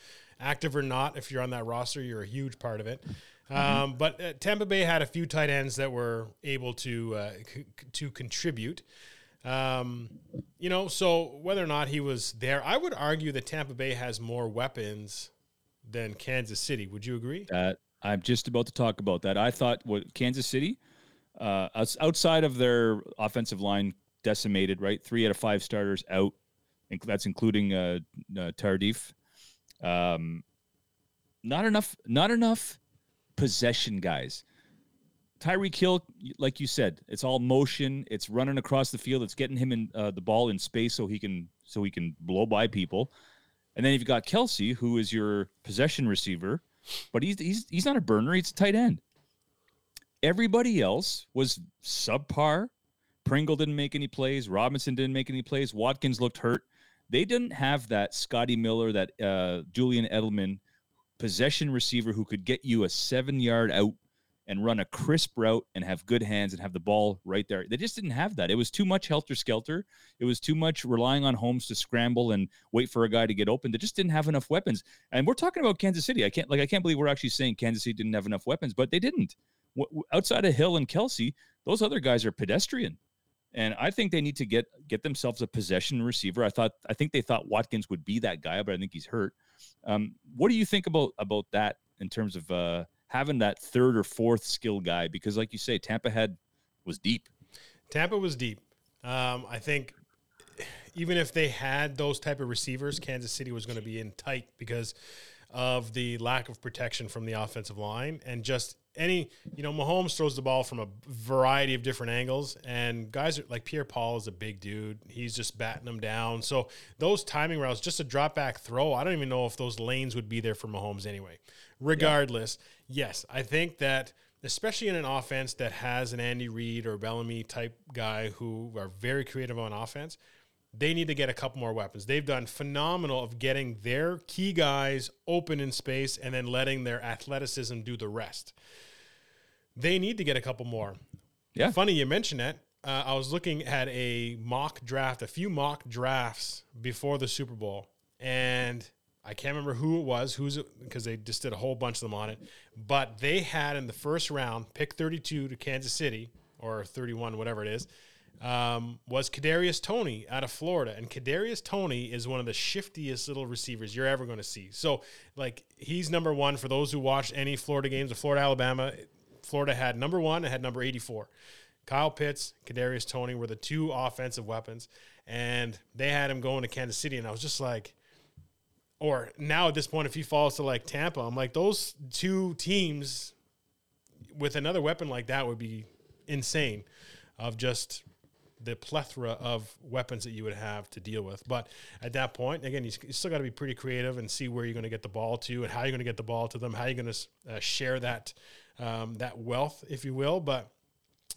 active or not, if you're on that roster, you're a huge part of it. Um, but uh, Tampa Bay had a few tight ends that were able to uh, c- to contribute. Um, you know, so whether or not he was there, I would argue that Tampa Bay has more weapons than Kansas City. Would you agree? That I'm just about to talk about that. I thought what Kansas City, uh, outside of their offensive line decimated, right? Three out of five starters out. inc- That's including uh, uh, Tardif. Um, not enough. Not enough possession guys. Tyreek Hill, like you said, it's all motion. It's running across the field. It's getting him in uh, the ball in space so he can so he can blow by people. And then you've got Kelce, who is your possession receiver, but he's he's he's not a burner, he's a tight end. Everybody else was subpar. Pringle didn't make any plays. Robinson didn't make any plays. Watkins looked hurt. They didn't have that Scotty Miller, that uh, Julian Edelman possession receiver who could get you a seven yard out and run a crisp route and have good hands and have the ball right there. They just didn't have that. It was too much helter skelter. It was too much relying on Holmes to scramble and wait for a guy to get open. They just didn't have enough weapons. And we're talking about Kansas City. I can't like I can't believe we're actually saying Kansas City didn't have enough weapons, but they didn't. W- outside of Hill and Kelce, those other guys are pedestrian. And I think they need to get get themselves a possession receiver. I thought I think they thought Watkins would be that guy, but I think he's hurt. Um, what do you think about about that in terms of uh, having that third or fourth skill guy? Because, like you say, Tampa had was deep. Tampa was deep. Um, I think even if they had those type of receivers, Kansas City was going to be in tight because of the lack of protection from the offensive line and just any you know Mahomes throws the ball from a variety of different angles and guys are like Pierre Paul is a big dude. He's just batting them down. So those timing routes just a drop back throw I don't even know if those lanes would be there for Mahomes anyway. Regardless yes I think that especially in an offense that has an Andy Reid or Bieniemy type guy who are very creative on offense they need to get a couple more weapons. They've done phenomenal of getting their key guys open in space and then letting their athleticism do the rest. They need to get a couple more. Yeah. Funny you mentioned that. Uh, I was looking at a mock draft, a few mock drafts before the Super Bowl, and I can't remember who it was, who's because they just did a whole bunch of them on it. But they had in the first round, pick 32 to Kansas City or 31, whatever it is, um, was Kadarius Toney out of Florida, and Kadarius Toney is one of the shiftiest little receivers you're ever going to see. So, like, he's number one for those who watched any Florida games. The Florida Alabama, Florida had number one and had number 84. Kyle Pitts, Kadarius Toney were the two offensive weapons, and they had him going to Kansas City, and I was just like, or now at this point, if he falls to like Tampa, I'm like those two teams with another weapon like that would be insane. Of just the plethora of weapons that you would have to deal with. But at that point, again, you, you still got to be pretty creative and see where you're going to get the ball to and how you're going to get the ball to them, how you're going to uh, share that um, that wealth, if you will. But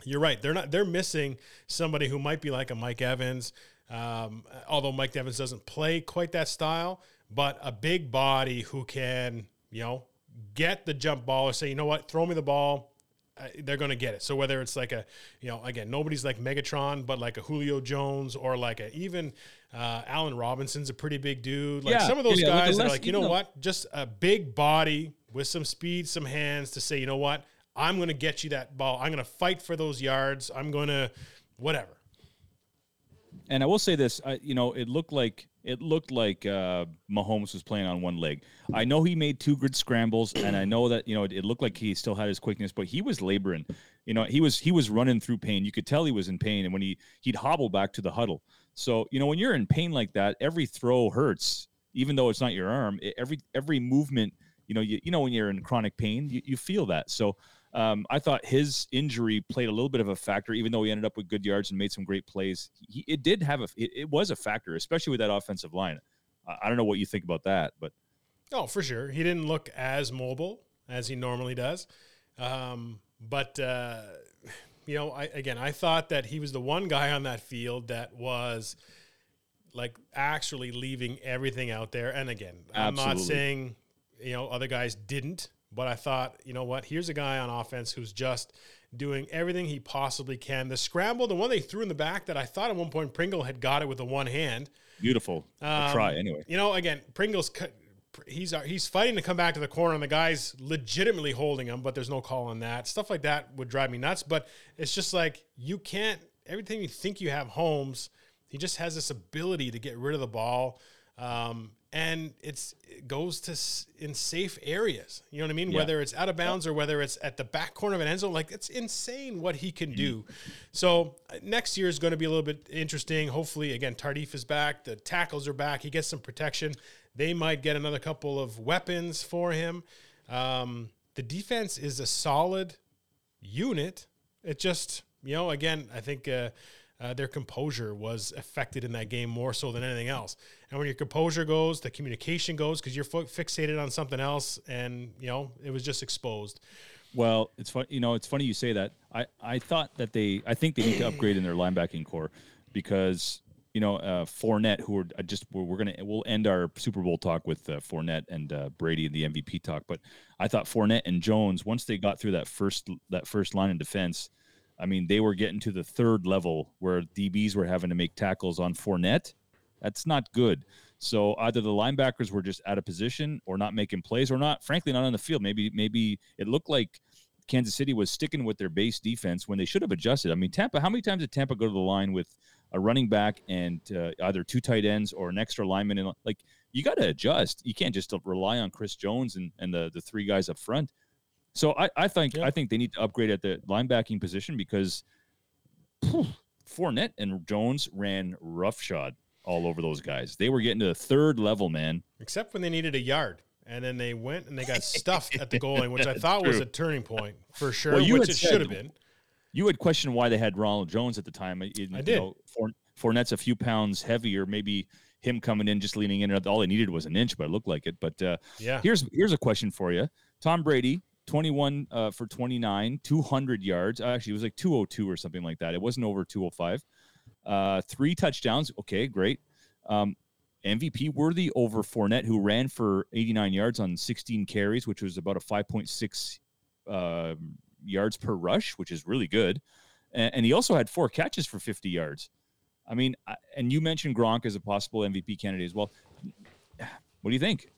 you're right; they're not. They're missing somebody who might be like a Mike Evans. Um, although Mike Evans doesn't play quite that style, but a big body who can, you know, get the jump ball or say, you know what, throw me the ball, uh, they're going to get it. So whether it's like a, you know, again, nobody's like Megatron, but like a Julio Jones or like a even uh, Allen Robinson's a pretty big dude. Like Yeah, some of those yeah, like guys are like, you know though- what, just a big body with some speed, some hands to say, you know what, I'm going to get you that ball. I'm going to fight for those yards. I'm going to whatever. And I will say this, I, you know, it looked like it looked like uh, Mahomes was playing on one leg. I know he made two good scrambles, and I know that you know it, it looked like he still had his quickness, but he was laboring. You know, he was he was running through pain. You could tell he was in pain, and when he he'd hobble back to the huddle. So you know, when you're in pain like that, every throw hurts, even though it's not your arm. It- every every movement, you know, you, you know when you're in chronic pain, you, you feel that. So um, I thought his injury played a little bit of a factor, even though he ended up with good yards and made some great plays. He, it did have a, it, it was a factor, especially with that offensive line. I, I don't know what you think about that, but Oh, for sure. He didn't look as mobile as he normally does. Um, but, uh, you know, I, again, I thought that he was the one guy on that field that was like actually leaving everything out there. And again, I'm not saying, you know, other guys didn't, but I thought, you know what, here's a guy on offense who's just doing everything he possibly can. The scramble, the one they threw in the back that I thought at one point Pringle had got it with the one hand. beautiful. Um, try anyway. You know, again, Pringle's he's uh, he's fighting to come back to the corner, and the guy's legitimately holding him, but there's no call on that. Stuff like that would drive me nuts. But it's just like you can't everything you think you have Holmes. He just has this ability to get rid of the ball, um, and it's it goes to s- in safe areas. You know what I mean? Yeah. Whether it's out of bounds or whether it's at the back corner of an end zone, like it's insane what he can do. So uh, next year is going to be a little bit interesting. Hopefully, again, Tardif is back. The tackles are back. He gets some protection. They might get another couple of weapons for him. Um, the defense is a solid unit. It just, you know, again, I think uh, uh, their composure was affected in that game more so than anything else. And when your composure goes, the communication goes because you're fixated on something else, and you know it was just exposed. Well, it's fun. You know, it's funny you say that. I, I thought that they, I think they need to upgrade in their linebacking core because you know uh, Fournette, who are just we're, we're gonna we'll end our Super Bowl talk with uh, Fournette and uh, Brady and the MVP talk. But I thought Fournette and Jones once they got through that first that first line of defense, I mean they were getting to the third level where DBs were having to make tackles on Fournette. That's not good. So either the linebackers were just out of position or not making plays or not, frankly, not on the field. Maybe maybe it looked like Kansas City was sticking with their base defense when they should have adjusted. I mean, Tampa. How many times did Tampa go to the line with a running back and uh, either two tight ends or an extra lineman? And like, you got to adjust. You can't just rely on Chris Jones and, and the the three guys up front. So I, I think Yeah. I think they need to upgrade at the linebacking position because phew, Fournette and Jones ran roughshod all over those guys. They were getting to the third level, man. except when they needed a yard. And then they went and they got stuffed at the goal line, which I thought was a turning point for sure, Well, you which it should have been. You had questioned why they had Ronald Jones at the time. I I did. Know, Four- Fournette's a few pounds heavier. Maybe him coming in, just leaning in. All they needed was an inch, but it looked like it. But uh, Yeah. here's here's a question for you. Tom Brady, 21 uh, for 29, 200 yards. Actually, it was like 202 or something like that. It wasn't over 205. Uh, three touchdowns. Okay, great. Um, MVP worthy over Fournette, who ran for 89 yards on 16 carries, which was about a 5.6 uh, yards per rush, which is really good. And, and he also had four catches for 50 yards. I mean, I- and you mentioned Gronk as a possible MVP candidate as well. What do you think?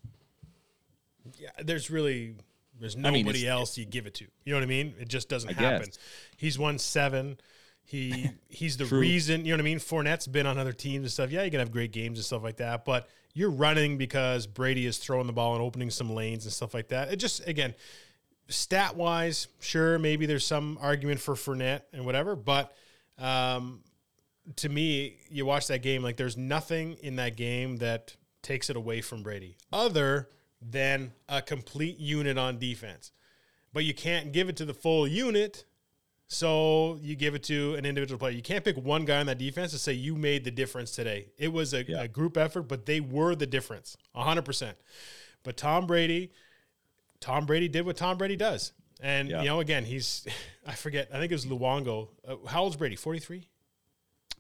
Yeah, there's really there's I nobody mean, else you give it to. You know what I mean? It just doesn't I happen. guess. He's won seven. He he's the reason. You know what I mean? Fournette's been on other teams and stuff. Yeah, you can have great games and stuff like that, but you're running because Brady is throwing the ball and opening some lanes and stuff like that. It just again, stat wise, sure, maybe there's some argument for Fournette and whatever, but um, to me, you watch that game, like there's nothing in that game that takes it away from Brady other than a complete unit on defense. But you can't give it to the full unit. So you give it to an individual player. You can't pick one guy on that defense and say you made the difference today. It was a, Yeah. a group effort, but they were the difference, hundred percent. But Tom Brady, Tom Brady did what Tom Brady does, and Yeah. you know, again, he's I forget. I think it was Luongo. Uh, how old's Brady? Forty three.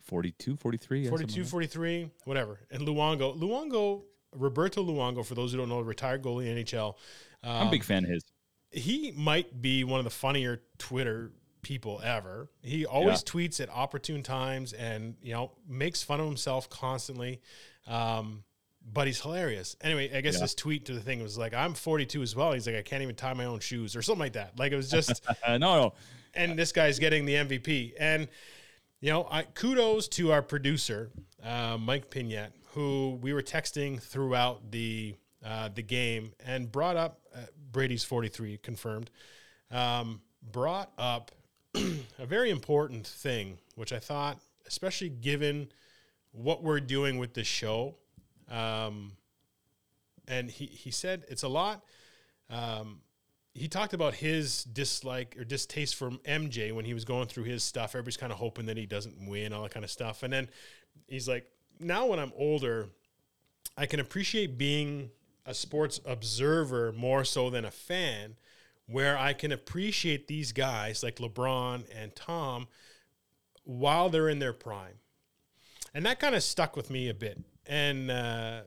42, 43? 42, 43, whatever. And Luongo, Luongo, Roberto Luongo, for those who don't know, retired goalie in NHL. I'm a big Um, fan of his. He might be one of the funnier Twitter people ever. He always tweets at opportune times and, you know, makes fun of himself constantly. Um, but he's hilarious. Anyway, I guess Yeah. this tweet to the thing was like, I'm 42 as well. He's like, I can't even tie my own shoes or something like that. Like it was just no, no. and this guy's getting the MVP. And you know, I kudos to our producer, uh, Mike Pignat, who we were texting throughout the uh, the game and brought up uh, Brady's 43 confirmed. Um, brought up a very important thing, which I thought, especially given what we're doing with this show. Um, and he, he said it's a lot. Um, he talked about his dislike or distaste for MJ when he was going through his stuff. Everybody's kind of hoping that he doesn't win, all that kind of stuff. And then he's like, now when I'm older, I can appreciate being a sports observer more so than a fan, where I can appreciate these guys like LeBron and Tom while they're in their prime. And that kind of stuck with me a bit. And uh,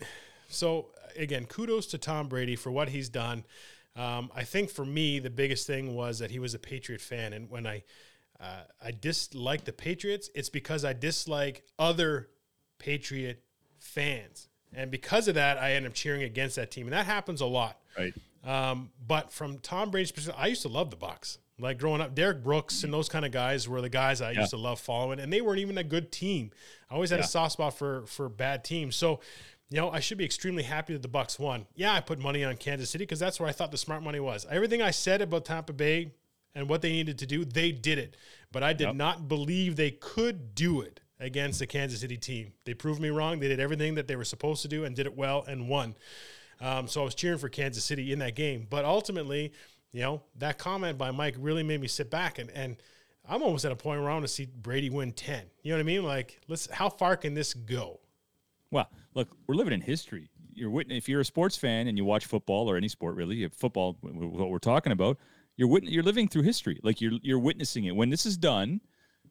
so, again, kudos to Tom Brady for what he's done. Um, I think for me, the biggest thing was that he was a Patriot fan. And when I, uh, I dislike the Patriots, it's because I dislike other Patriot fans. And because of that, I end up cheering against that team. And that happens a lot. Right. Um, but from Tom Brady's perspective, I used to love the Bucks. Like growing up, Derrick Brooks and those kind of guys were the guys I Yeah. used to love following, and they weren't even a good team. I always had Yeah. a soft spot for for bad teams. So, you know, I should be extremely happy that the Bucks won. Yeah, I put money on Kansas City because that's where I thought the smart money was. Everything I said about Tampa Bay and what they needed to do, they did it. But I did Yep. not believe they could do it against the Kansas City team. They proved me wrong. They did everything that they were supposed to do and did it well and won. Um, so I was cheering for Kansas City in that game. But ultimately, you know, that comment by Mike really made me sit back and and I'm almost at a point where I want to see Brady win 10. You know what I mean? Like, let's how far can this go? Well, look, we're living in history. You're if you're a sports fan and you watch football or any sport really, football, what we're talking about, you're wit- you're living through history. Like you're you're witnessing it. When this is done,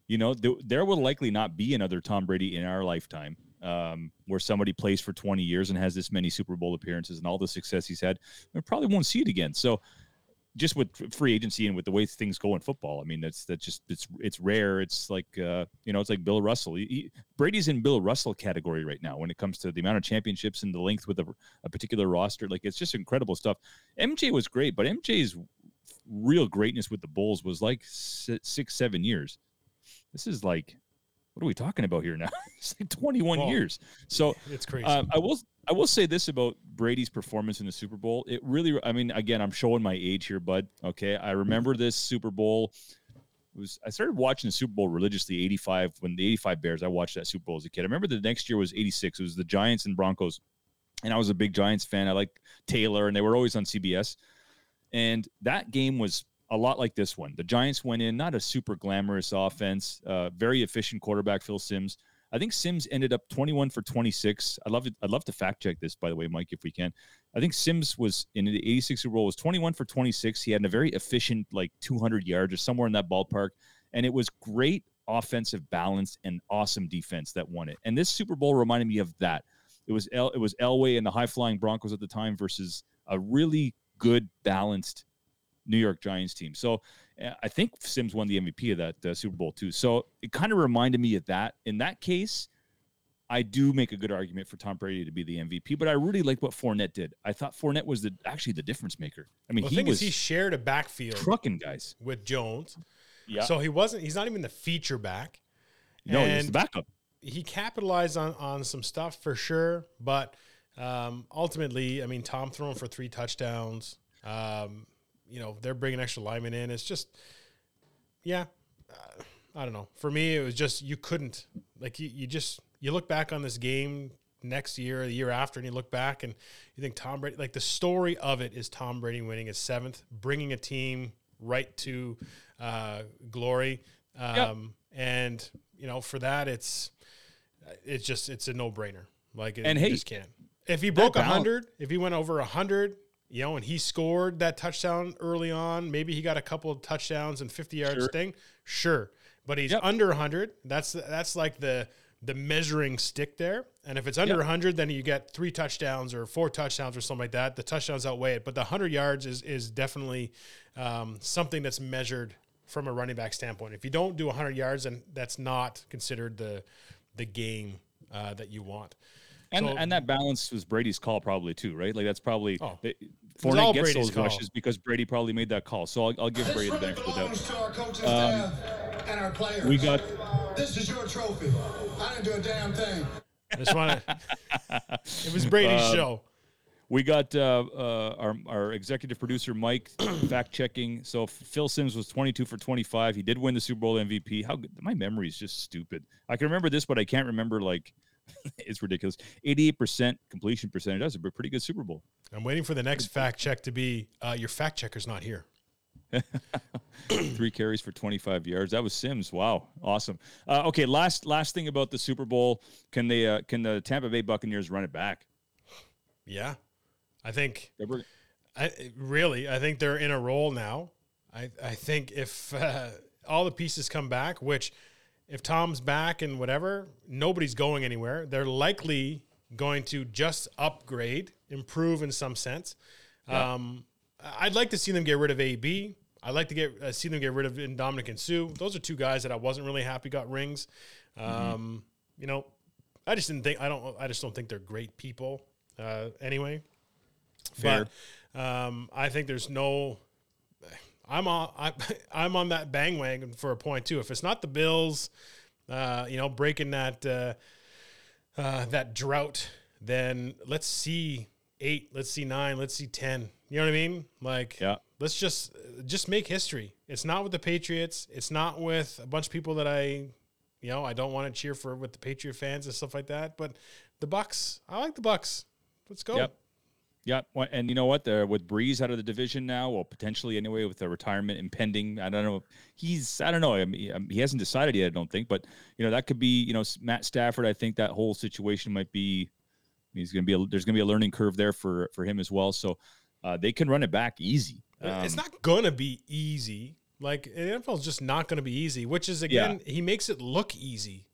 you know th- there will likely not be another Tom Brady in our lifetime, um, where somebody plays for 20 years and has this many Super Bowl appearances and all the success he's had. We probably won't see it again. So just with free agency and with the way things go in football, I mean, that's that's just it's it's rare. It's like uh, you know, it's like Bill Russell. He, he- Brady's in Bill Russell category right now when it comes to the amount of championships and the length with a, a particular roster. Like it's just incredible stuff. MJ was great, but MJ's real greatness with the Bulls was like six, seven years. This is like, what are we talking about here now? it's like 21 Well, years. So It's crazy. um, I will I will say this about Brady's performance in the Super Bowl. It really, I mean, again, I'm showing my age here, bud. Okay, I remember this Super Bowl. Was I started watching the Super Bowl religiously 85 when the 85 Bears. I watched that Super Bowl as a kid. I remember the next year was 86. It was the Giants and Broncos, and I was a big Giants fan. I like Taylor, and they were always on CBS. And that game was a lot like this one. The Giants went in, not a super glamorous offense, uh, very efficient quarterback, Phil Simms. I think Simms ended up 21 for 26. I'd love to, I'd love to fact check this, by the way, Mike, if we can. I think Simms was in the 86 Super Bowl was 21 for 26. He had a very efficient, like 200 yards or somewhere in that ballpark, and it was great offensive balance and awesome defense that won it. And this Super Bowl reminded me of that. It was El, it was Elway and the high flying Broncos at the time versus a really good balanced New York Giants team. So I think Simms won the MVP of that uh, Super Bowl too. So it kind of reminded me of that. In that case, I do make a good argument for Tom Brady to be the MVP, but I really like what Fournette did. I thought Fournette was the actually the difference maker. I mean, Well, the he thing was is, he shared a backfield trucking guys. with Jones. Yeah. So he wasn't, he's not even the feature back. no, he was the backup. he capitalized on on some stuff for sure, but um, ultimately, I mean, Tom throwing for three touchdowns. Um, you know, they're bringing extra linemen in. It's just, yeah, uh, I don't know. For me, it was just you couldn't like you, you just you look back on this game next year, the year after, and you look back and you think Tom Brady. Like the story of it is Tom Brady winning his seventh, bringing a team right to uh, glory. Um, And you know, for that, it's it's just it's a no brainer. Like, it, And hey, just can't. If he broke a hundred, if he went over a hundred, you know, and he scored that touchdown early on, maybe he got a couple of touchdowns and fifty yards Sure. thing, sure. But he's Yep. under hundred. That's that's like the the measuring stick there. And if it's under Yep. 100, then you get three touchdowns or four touchdowns or something like that. The touchdowns outweigh it. But the 100 yards is is definitely um, something that's measured from a running back standpoint. If you don't do 100 yards, then that's not considered the the game uh, that you want. And So- and that balance was Brady's call probably too, right? Like that's probably Oh. it, Fournette gets Brady's those call. rushes because Brady probably made that call. So I'll, I'll give This Brady the really benefit of the doubt. belongs to our coaching and our players. We got This is your trophy. I didn't do a damn thing. I just want to. it was Brady's Um, show. We got uh, uh, our, our executive producer Mike fact checking. So Phil Simms was 22 for 25. He did win the Super Bowl MVP. How good, my memory is just stupid. I can remember this, but I can't remember like it's ridiculous. 88% completion percentage. That's a pretty good Super Bowl. I'm waiting for the next fact check to be uh, your fact checker's not here. Three carries for 25 yards. That was Simms. Wow, awesome. Uh, okay, last last thing about the Super Bowl. Can they uh, can the Tampa Bay Buccaneers run it back? Yeah, I think I really, I think they're in a roll now. I, I think if uh, all the pieces come back, which if Tom's back and whatever, nobody's going anywhere. They're likely going to just upgrade, improve in some sense. Um, I'd like to see them get rid of AB. I'd like to get uh, see them get rid of Ndamukong Suh. Those are two guys that I wasn't really happy got rings. Um, You know, I just didn't think I don't I just don't think they're great people. Uh, anyway, Fair. but um, I think there's no. I'm on. I, I'm on that bang wagon for a point too. If it's not the Bills, uh, you know, breaking that uh, uh, that drought, then let's see eight. Let's see nine. Let's see ten. You know what I mean? Like, Yeah. let's just just make history. It's not with the Patriots. It's not with a bunch of people that I, you know, I don't want to cheer for with the Patriot fans and stuff like that. But the Bucks, I like the Bucks. Let's go. Yep. Yeah, and you know what? The, with Brees out of the division now, well, potentially anyway, with the retirement impending, I don't know. He's, I don't know. I mean, um, he hasn't decided yet. I don't think, but you know, that could be, you know, Matt Stafford. I think that whole situation might be. He's going to be. A, there's going to be a learning curve there for for him as well. So uh, they can run it back easy. it's Um, not gonna be easy. Like the NFL is just not gonna be easy. Which is again, he makes it look easy.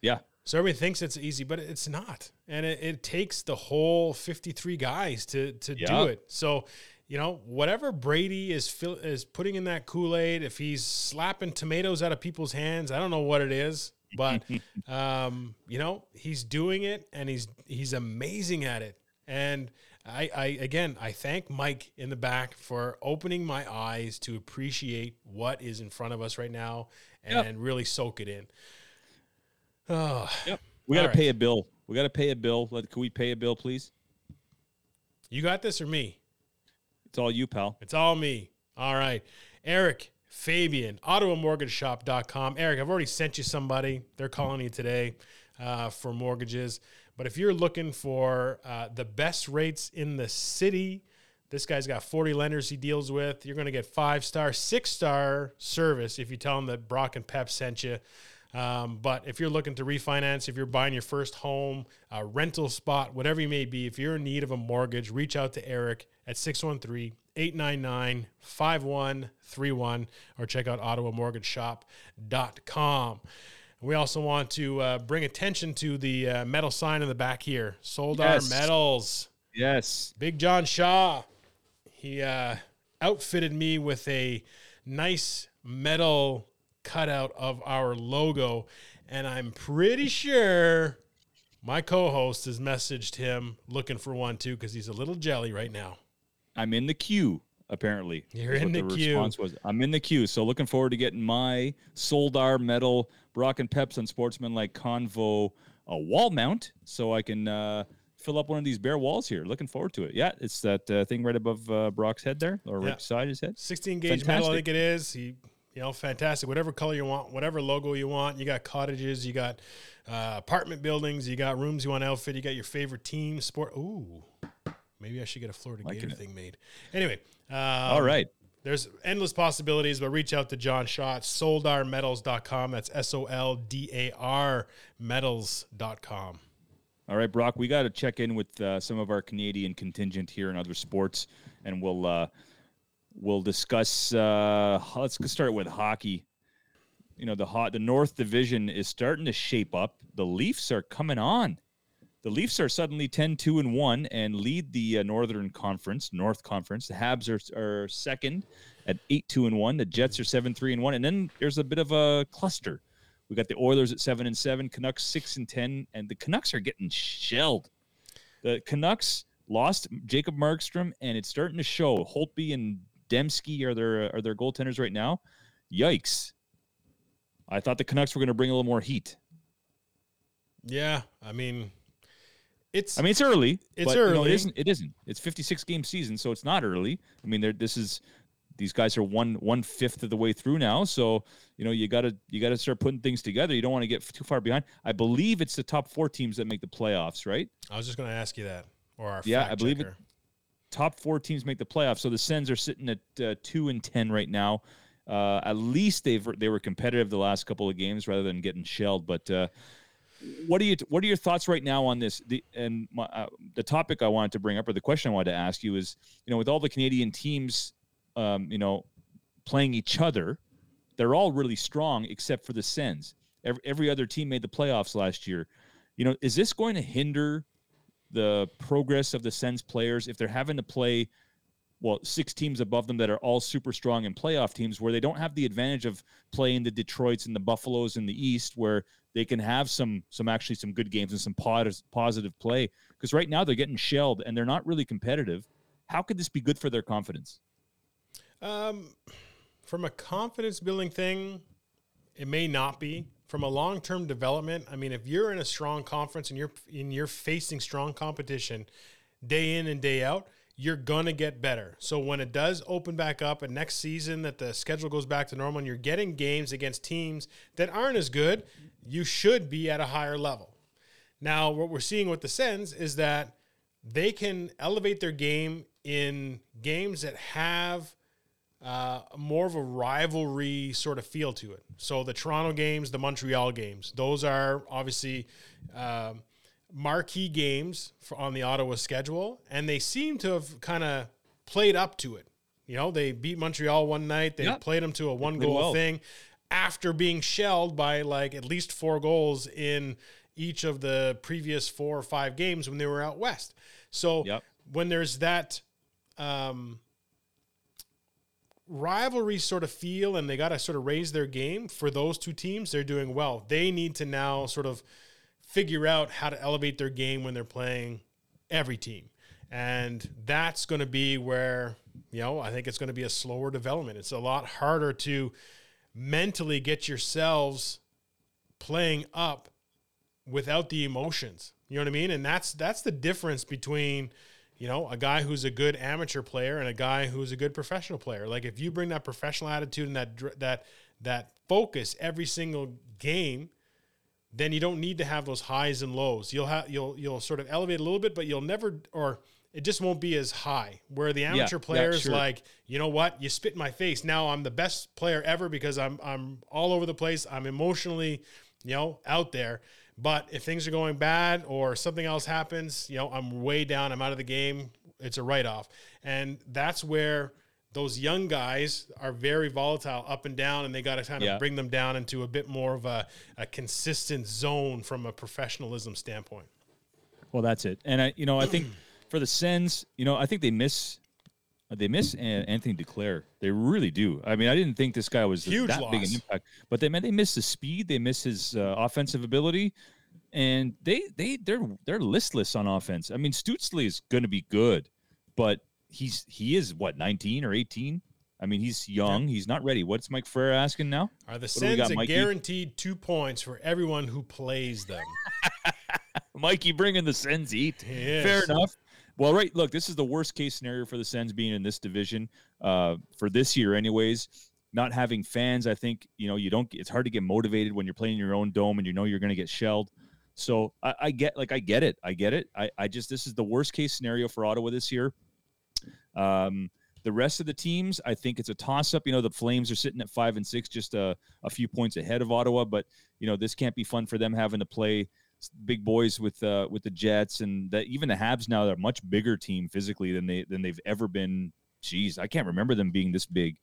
Yeah, So everybody thinks it's easy, but it's not. And it, it takes the whole 53 guys to to Yeah. do it. So, you know, whatever Brady is fill, is putting in that Kool-Aid, if he's slapping tomatoes out of people's hands, I don't know what it is, but um, you know, he's doing it and he's he's amazing at it. And I, I again, I thank Mike in the back for opening my eyes to appreciate what is in front of us right now and Yep. really soak it in. Oh, Yep. We got to All right. pay a bill. We got to pay a bill. Let, can we pay a bill, please? You got this or me? It's all you, pal. It's all me. All right. Eric, Fabian, OttawaMortgageShop.com. Eric, I've already sent you somebody. They're calling you today uh, for mortgages. But if you're looking for uh, the best rates in the city, this guy's got 40 lenders he deals with. You're going to get five star, six star service if you tell him that Brock and Pep sent you. Um, but if you're looking to refinance, if you're buying your first home, a rental spot, whatever you may be, if you're in need of a mortgage, reach out to Eric at 613 899 5131 or check out ottawamortgageshop.com. We also want to uh, bring attention to the uh, metal sign in the back here. Sold Yes. our metals. Yes. Big John Shaw, he uh, outfitted me with a nice metal cutout of our logo, and I'm pretty sure my co-host has messaged him looking for one too because he's a little jelly right now. I'm in the queue. Apparently, You're in what the queue. Response was I'm in the queue. So looking forward to getting my Soldar metal Brock and Peps on Sportsmanlike Convo a wall mount, so I can uh, fill up one of these bare walls here. Looking forward to it. Yeah, it's that uh, thing right above uh, Brock's head there, or Yeah. right beside his head. 16 gauge metal, I think it is. He, you know, fantastic. Whatever color you want, whatever logo you want. You got cottages, you got uh, apartment buildings, you got rooms you want to outfit, you got your favorite team, sport. Ooh, maybe I should get a Florida Liking Gator it. thing made. Anyway, um, All right. There's endless possibilities, but reach out to John Schott, soldarmetals.com. That's S O L D A R metals.com. All right, Brock, we got to check in with uh, some of our Canadian contingent here in other sports, and we'll uh, we'll discuss. Uh, let's start with hockey. You know, the hot the North Division is starting to shape up. The Leafs are coming on. The Leafs are suddenly 10-2 and one and lead the uh, Northern Conference, North Conference. The Habs are, are second at eight two and one. The Jets are seven three and one, and then there's a bit of a cluster. We got the Oilers at seven and seven, Canucks six and ten, and the Canucks are getting shelled. The Canucks lost Jacob Markstrom, and it's starting to show. Holtby and Dembski are their are their goaltenders right now. Yikes! I thought the Canucks were going to bring a little more heat. Yeah, I mean, it's I mean, it's early. It's but, you know, early. it isn't. It isn't. It's 56 game season, so it's not early. I mean, they're- this is these guys are one one fifth of the way through now. So you know, you gotta you gotta start putting things together. You don't want to get too far behind. I believe it's the top four teams that make the playoffs, right? I was just going to ask you that. Or our Yeah, I believe it- checker. Top four teams make the playoffs. So the Sens are sitting at uh, two and ten right now. Uh, at least they've they were competitive the last couple of games rather than getting shelled. But uh, what are you what are your thoughts right now on this? The and my, uh, the topic I wanted to bring up or the question I wanted to ask you is you know with all the Canadian teams, um, you know, playing each other, they're all really strong except for the Sens. Every, every other team made the playoffs last year. You know, is this going to hinder the progress of the Sens players if they're having to play well six teams above them that are all super strong and playoff teams where they don't have the advantage of playing the Detroits and the Buffaloes in the East where they can have some some actually some good games and some positive play because right now they're getting shelled and they're not really competitive. How could this be good for their confidence? Um, from a confidence building thing, it may not be. From a long term development, I mean, if you're in a strong conference and you're and you're facing strong competition day in and day out, you're gonna get better. So when it does open back up and next season that the schedule goes back to normal and you're getting games against teams that aren't as good, you should be at a higher level. Now, what we're seeing with the Sens is that they can elevate their game in games that have uh, more of a rivalry sort of feel to it. So the Toronto games, the Montreal games, those are obviously um, marquee games for, on the Ottawa schedule, and they seem to have kind of played up to it. You know, they beat Montreal one night. They Yep. played them to a one goal well. thing after being shelled by like at least four goals in each of the previous four or five games when they were out west. So Yep. when there's that um, rivalry sort of feel and they got to sort of raise their game for those two teams, they're doing well. They need to now sort of figure out how to elevate their game when they're playing every team. And that's going to be where, you know, I think it's going to be a slower development. It's a lot harder to mentally get yourselves playing up without the emotions. You know what I mean? And that's that's the difference between, you know, a guy who's a good amateur player and a guy who's a good professional player. Like if you bring that professional attitude and that that that focus every single game, then you don't need to have those highs and lows. You'll have you'll you'll sort of elevate a little bit, but you'll never or it just won't be as high. Where the amateur yeah, players sure. like, you know what, you spit in my face. Now I'm the best player ever because I'm I'm all over the place. I'm emotionally, you know, out there. But if things are going bad or something else happens, you know, I'm way down. I'm out of the game. It's a write off, and that's where those young guys are very volatile up and down, and they got to kind of Yeah. bring them down into a bit more of a, a consistent zone from a professionalism standpoint. Well, that's it. And I, you know, I think for the Sens, you know, I think they miss they miss Anthony Duclair. They really do. I mean, I didn't think this guy was Huge that big an loss. impact, but they man, they miss his speed, they miss his uh, offensive ability, and they they they're they're listless on offense. I mean, Stützle is going to be good, but he's he is what 19 or 18. I mean, he's young. He's not ready. What's Mike Frere asking now? Are the What do we Sens got, a Mikey? guaranteed two points for everyone who plays them? Mikey bringing the Sens heat. Yes. Fair enough. Well, right. Look, this is the worst case scenario for the Sens being in this division uh, for this year, anyways. Not having fans, I think you know you don't. It's hard to get motivated when you're playing in your own dome and you know you're going to get shelled. So I, I get, like, I get it. I get it. I, I just this is the worst case scenario for Ottawa this year. Um, the rest of the teams, I think it's a toss up. You know, the Flames are sitting at five and six, just a, a few points ahead of Ottawa. But you know, this can't be fun for them having to play big boys with uh, with the Jets and that even the Habs now they're a much bigger team physically than they than they've ever been. Jeez, I can't remember them being this big.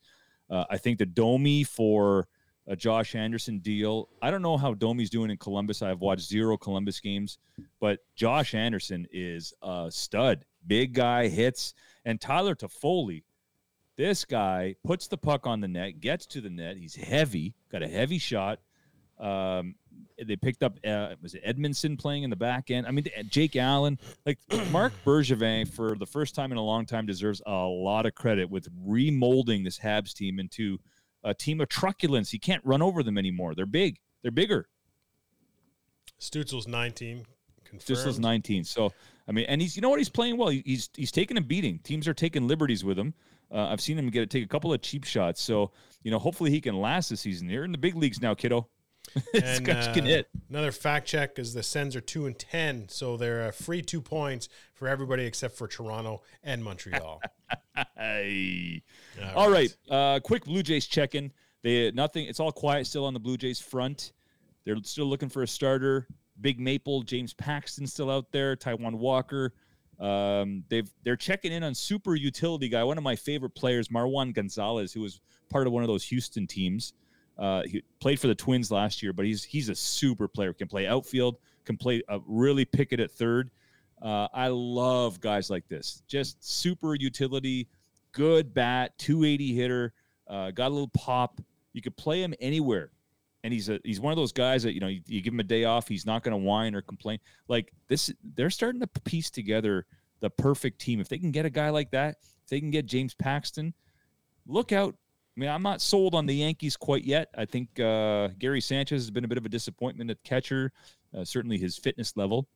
Uh, I think the Domi for a Josh Anderson deal. I don't know how Domi's doing in Columbus. I've watched zero Columbus games, but Josh Anderson is a stud. Big guy hits, and Tyler Toffoli. This guy puts the puck on the net, gets to the net. He's heavy, got a heavy shot. Um, they picked up uh, was it Edmundson playing in the back end? I mean, Jake Allen, like Marc Bergevin, for the first time in a long time, deserves a lot of credit with remolding this Habs team into a team of truculence. He can't run over them anymore. They're big. They're bigger. Stützle's 19. Confirmed. Was 19. So I mean, and he's you know what he's playing well. He- He's he's taking a beating. Teams are taking liberties with him. Uh, I've seen him get take a couple of cheap shots. So you know, hopefully he can last the season. You're in the big leagues now, kiddo. And, uh, hit. Another fact check is the Sens are two and ten, so they're a free two points for everybody except for Toronto and Montreal. Hey. All All right. Uh, quick Blue Jays check in. They nothing. It's all quiet still on the Blue Jays front. They're still looking for a starter. Big Maple, James Paxton still out there. Taijuan Walker. Um, they've they're checking in on super utility guy, one of my favorite players, Marwin Gonzalez, who was part of one of those Houston teams. Uh, he played for the Twins last year, but he's he's a super player. Can play outfield, can play uh, really pick it at third. Uh, I love guys like this. Just super utility, good bat, 280 hitter, uh, got a little pop. You could play him anywhere, and he's a he's one of those guys that you know you, you give him a day off, he's not going to whine or complain. Like this, they're starting to piece together the perfect team. If they can get a guy like that, if they can get James Paxton, look out. I mean, I'm not sold on the Yankees quite yet. I think uh, Gary Sanchez has been a bit of a disappointment at catcher. Uh, certainly, his fitness level.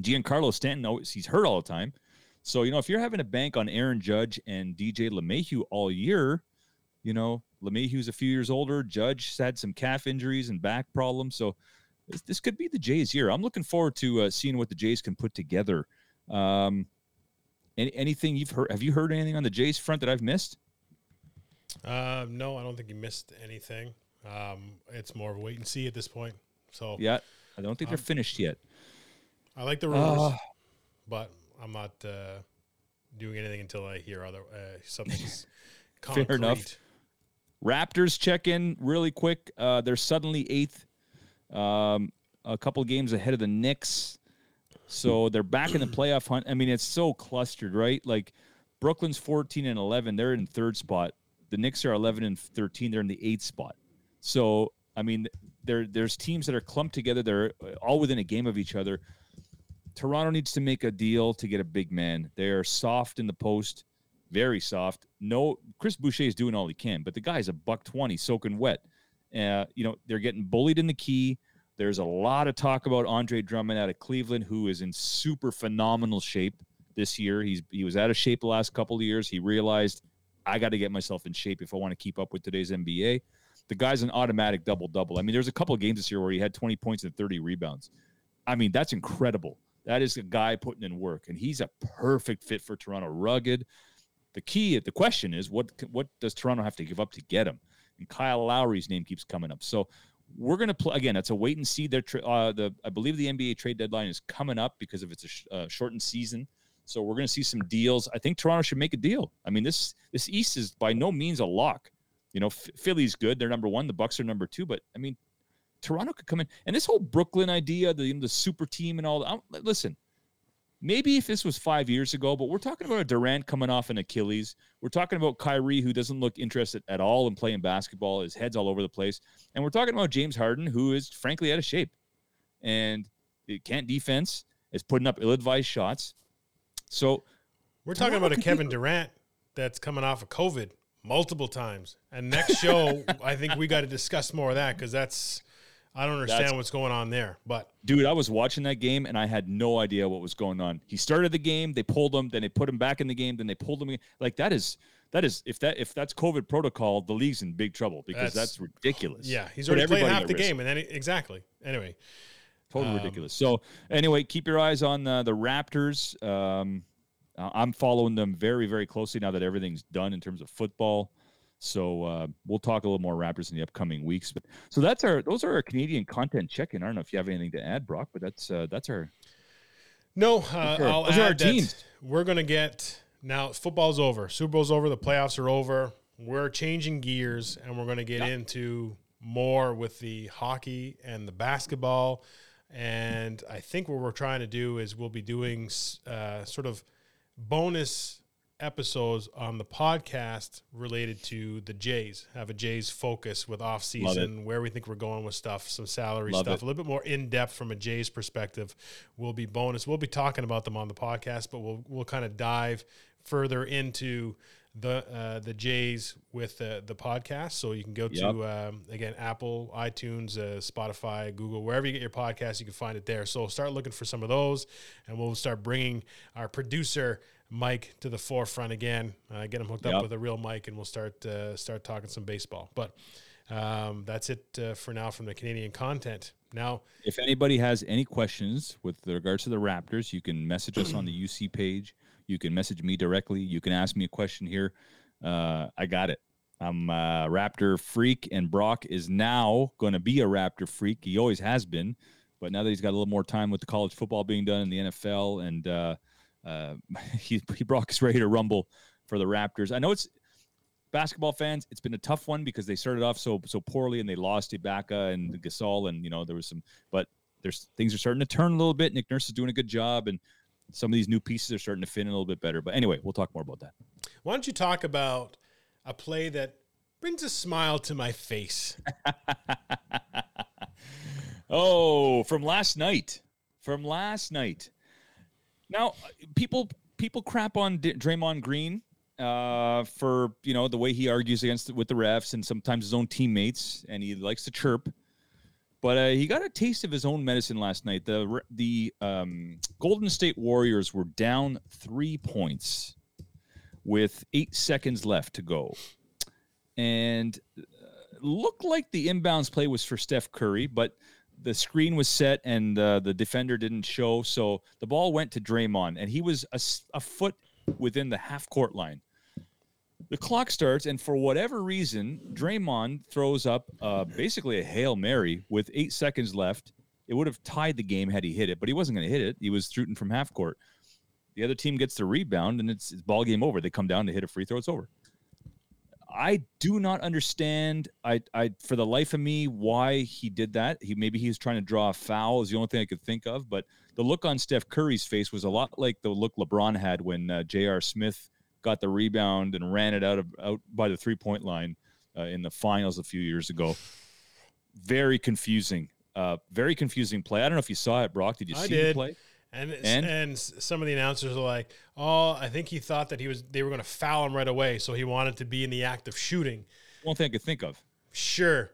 Giancarlo Stanton, always he's hurt all the time. So you know, if you're having a bank on Aaron Judge and DJ LeMahieu all year, you know LeMahieu's a few years older. Judge had some calf injuries and back problems, so this, this could be the Jays' year. I'm looking forward to uh, seeing what the Jays can put together. Um, Any, anything you've heard? Have you heard anything on the Jays front that I've missed? Uh, no, I don't think he missed anything. Um, it's more of a wait and see at this point. So Yeah, I don't think they're finished yet. I like the rumors, Uh, but I'm not uh, doing anything until I hear other uh, something's Fair concrete. enough. Raptors check in really quick. Uh, they're suddenly eighth, um, a couple games ahead of the Knicks. So they're back in the playoff hunt. I mean, it's so clustered, right? Like Brooklyn's 14 and 11. They're in third spot. The Knicks are 11 and 13. They're in the eighth spot. So, I mean, there there's teams that are clumped together. They're all within a game of each other. Toronto needs to make a deal to get a big man. They are soft in the post, very soft. No, Chris Boucher is doing all he can, but the guy's a buck twenty, soaking wet. Uh, you know they're getting bullied in the key. There's a lot of talk about Andre Drummond out of Cleveland, who is in super phenomenal shape this year. He's he was out of shape the last couple of years. He realized I got to get myself in shape if I want to keep up with today's NBA. The guy's an automatic double double. I mean, there's a couple of games this year where he had 20 points and 30 rebounds. I mean, that's incredible. That is a guy putting in work, and he's a perfect fit for Toronto. Rugged. The key, the question is, what what does Toronto have to give up to get him? And Kyle Lowry's name keeps coming up. So we're going to play again. It's a wait and see. Their tra- uh, the I believe the NBA trade deadline is coming up because of its a sh- uh, shortened season. So we're going to see some deals. I think Toronto should make a deal. I mean this this East is by no means a lock. You know, Philly's good. They're number one. The Bucks are number two. But I mean, Toronto could come in. And this whole Brooklyn idea, the the super team and all. I'm, listen, maybe if this was five years ago, but we're talking about a Durant coming off an Achilles. We're talking about Kyrie, who doesn't look interested at all in playing basketball. His head's all over the place. And we're talking about James Harden, who is frankly out of shape and he can't defense, is putting up ill advised shots. So We're talking about a Kevin Durant that's coming off of COVID multiple times. And next show, I think we got to discuss more of that because that's I don't understand That's- what's going on there. But Dude, I was watching that game and I had no idea what was going on. He started the game, they pulled him, then they put him back in the game, then they pulled him. Again. Like that is that is if that if that's COVID protocol, the league's in big trouble because That's- that's, ridiculous. yeah, he's already played everybody half the risk. game, and then he- exactly. Anyway, Totally Um, ridiculous. So anyway, keep your eyes on uh, the Raptors. Um, I- I'm following them very, very closely now that everything's done in terms of football. So uh, we'll talk a little more Raptors in the upcoming weeks. But so that's our those are our Canadian content check-in. I don't know if you have anything to add, Brock, but that's uh, that's our no, uh, Sure. I'll Those are our add that teams. we're gonna get now. Football's over, Super Bowl's over, the playoffs are over. We're changing gears, and we're gonna get into more with the hockey and the basketball. And I think what we're trying to do is we'll be doing uh, sort of bonus episodes on the podcast related to the Jays. Have a Jays focus with off season, where we think we're going with stuff, some salary Love stuff, it. a little bit more in depth from a Jays perspective. Will be bonus. We'll be talking about them on the podcast, but we'll we'll kind of dive further into the uh, the Jays with the the podcast. So you can go to um, again Apple, iTunes, uh, Spotify, Google, wherever you get your podcast, you can find it there. So start looking for some of those, and we'll start bringing our producer Mike to the forefront again. Uh, get him hooked Yep. up with a real mic, and we'll start uh, start talking some baseball. But um, that's it uh, for now from the Canadian content. Now, If anybody has any questions with regards to the Raptors, you can message us on the UC page. You can message me directly. You can ask me a question here. Uh, I got it. I'm a Raptor freak, and Brock is now going to be a Raptor freak. He always has been, but now that he's got a little more time with the college football being done in the NFL, and uh, uh, he, he Brock is ready to rumble for the Raptors. I know it's basketball fans, it's been a tough one because they started off so so poorly and they lost Ibaka and Gasol, and you know there was some, but there's things are starting to turn a little bit. Nick Nurse is doing a good job, and some of these new pieces are starting to fit in a little bit better. But anyway, we'll talk more about that. why don't you talk about a play that brings a smile to my face? Oh, from last night. From last night. Now, people people crap on D- Draymond Green uh, for you know the way he argues against with the refs and sometimes his own teammates, and he likes to chirp. But uh, he got a taste of his own medicine last night. The the um, Golden State Warriors were down three points with eight seconds left to go, and uh, looked like the inbounds play was for Steph Curry, but the screen was set and uh, the defender didn't show, so the ball went to Draymond, and he was a foot within the half court line. The clock starts, and for whatever reason, Draymond throws up uh, basically a hail mary with eight seconds left. It would have tied the game had he hit it, but he wasn't going to hit it. He was shooting from half court. The other team gets the rebound, and it's, it's ball game over. They come down to hit a free throw. It's over. I do not understand. I, I, for the life of me, why he did that. He maybe he was trying to draw a foul. Is the only thing I could think of. But the look on Steph Curry's face was a lot like the look LeBron had when uh, J.R. Smith got the rebound and ran it out of out by the three point line uh, in the finals a few years ago. Very confusing. Uh, very confusing play. I don't know if you saw it, Brock. Did you I see the play? And, And? and some of the announcers are like, "Oh, I think he thought that he was they were going to foul him right away, so he wanted to be in the act of shooting." One thing I could think of. Sure,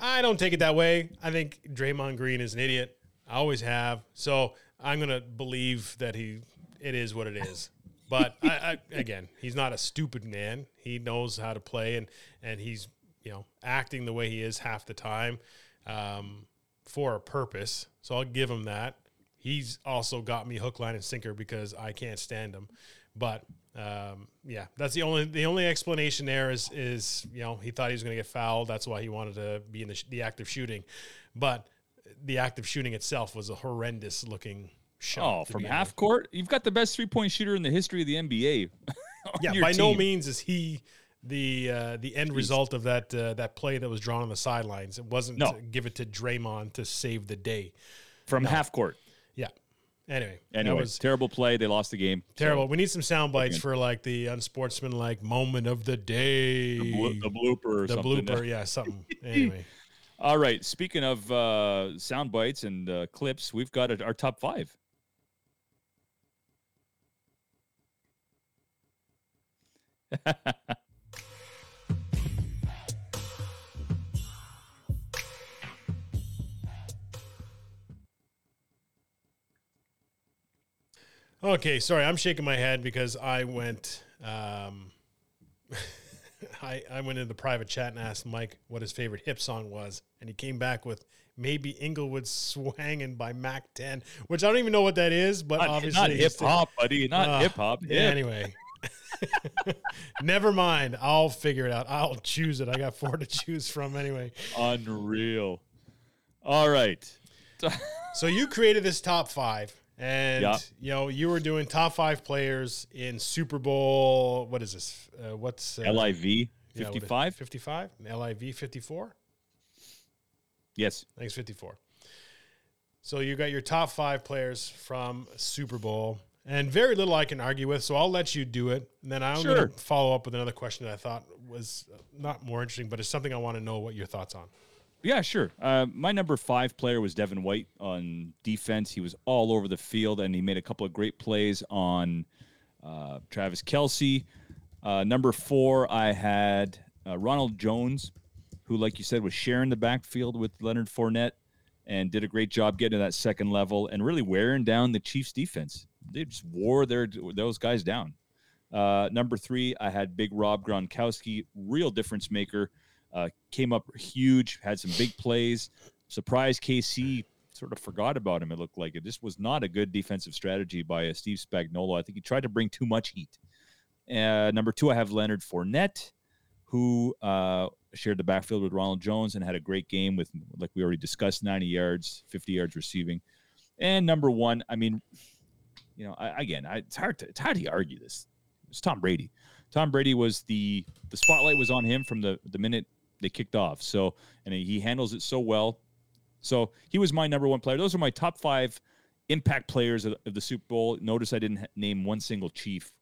I don't take it that way. I think Draymond Green is an idiot. I always have. So I'm going to believe that he it is what it is. But I, I, again, he's not a stupid man. He knows how to play, and and he's you know acting the way he is half the time um, for a purpose. So I'll give him that. He's also got me hook, line, and sinker because I can't stand him. But um, yeah, that's the only the only explanation there is is you know he thought he was going to get fouled. That's why he wanted to be in the, sh- the act of shooting. But the act of shooting itself was a horrendous looking shot. Oh, from half with. court, you've got the best three point shooter in the history of the NBA. Yeah, by no means is he the uh, the end result of that uh, that play that was drawn on the sidelines. It wasn't No. to give it to Draymond to save the day. from half court. Yeah. Anyway, Anyway, was terrible play. They lost the game. So, terrible. We need some sound bites Again. for like the unsportsmanlike moment of the day. the, blo- the blooper or The something. blooper, yeah, something. Anyway, All right. Speaking of uh, sound bites and uh, clips, we've got our top five. okay. Sorry, I'm shaking my head because I went. Um, I I went into the private chat and asked Mike what his favorite hip song was, and he came back with maybe Inglewood Swangin' by Mac 10, which I don't even know what that is, but Not, obviously not hip hop, buddy. Not Ah, hip hop. Yeah, anyway. Never mind. I'll figure it out. I'll choose it. I got four to choose from anyway. Unreal. All right. So you created this top five, and Yeah. you know you were doing top five players in Super Bowl. What is this? Uh, what's uh, LIV what is- 55? 55? LIV 54? yes. I think it's 54. So you got your top five players from Super Bowl, and very little I can argue with. So I'll let you do it, and then I'm Sure. going to follow up with another question that I thought was not more interesting, but it's something I want to know what your thoughts on. Yeah, sure. Uh, my number five player was Devin White on defense. He was all over the field, and he made a couple of great plays on uh, Travis Kelsey. Uh, number four, I had uh, Ronald Jones, who, like you said, was sharing the backfield with Leonard Fournette and did a great job getting to that second level and really wearing down the Chiefs' defense. They just wore their those guys down. Uh, number three, I had Big Rob Gronkowski, real difference maker. Uh, came up huge, had some big plays. Surprised KC sort of forgot about him. It looked like it just was not a good defensive strategy by uh, Steve Spagnuolo. I think he tried to bring too much heat. Uh, number two, I have Leonard Fournette, who uh, shared the backfield with Ronald Jones and had a great game with, like we already discussed, 90 yards, 50 yards receiving. And number one, I mean, you know, I, again, I, it's hard to it's hard to argue this. It's Tom Brady. Tom Brady was the the spotlight was on him from the the minute they kicked off. So and he handles it so well. So he was my number one player. Those are my top five impact players of, of the Super Bowl. Notice I didn't name one single Chief.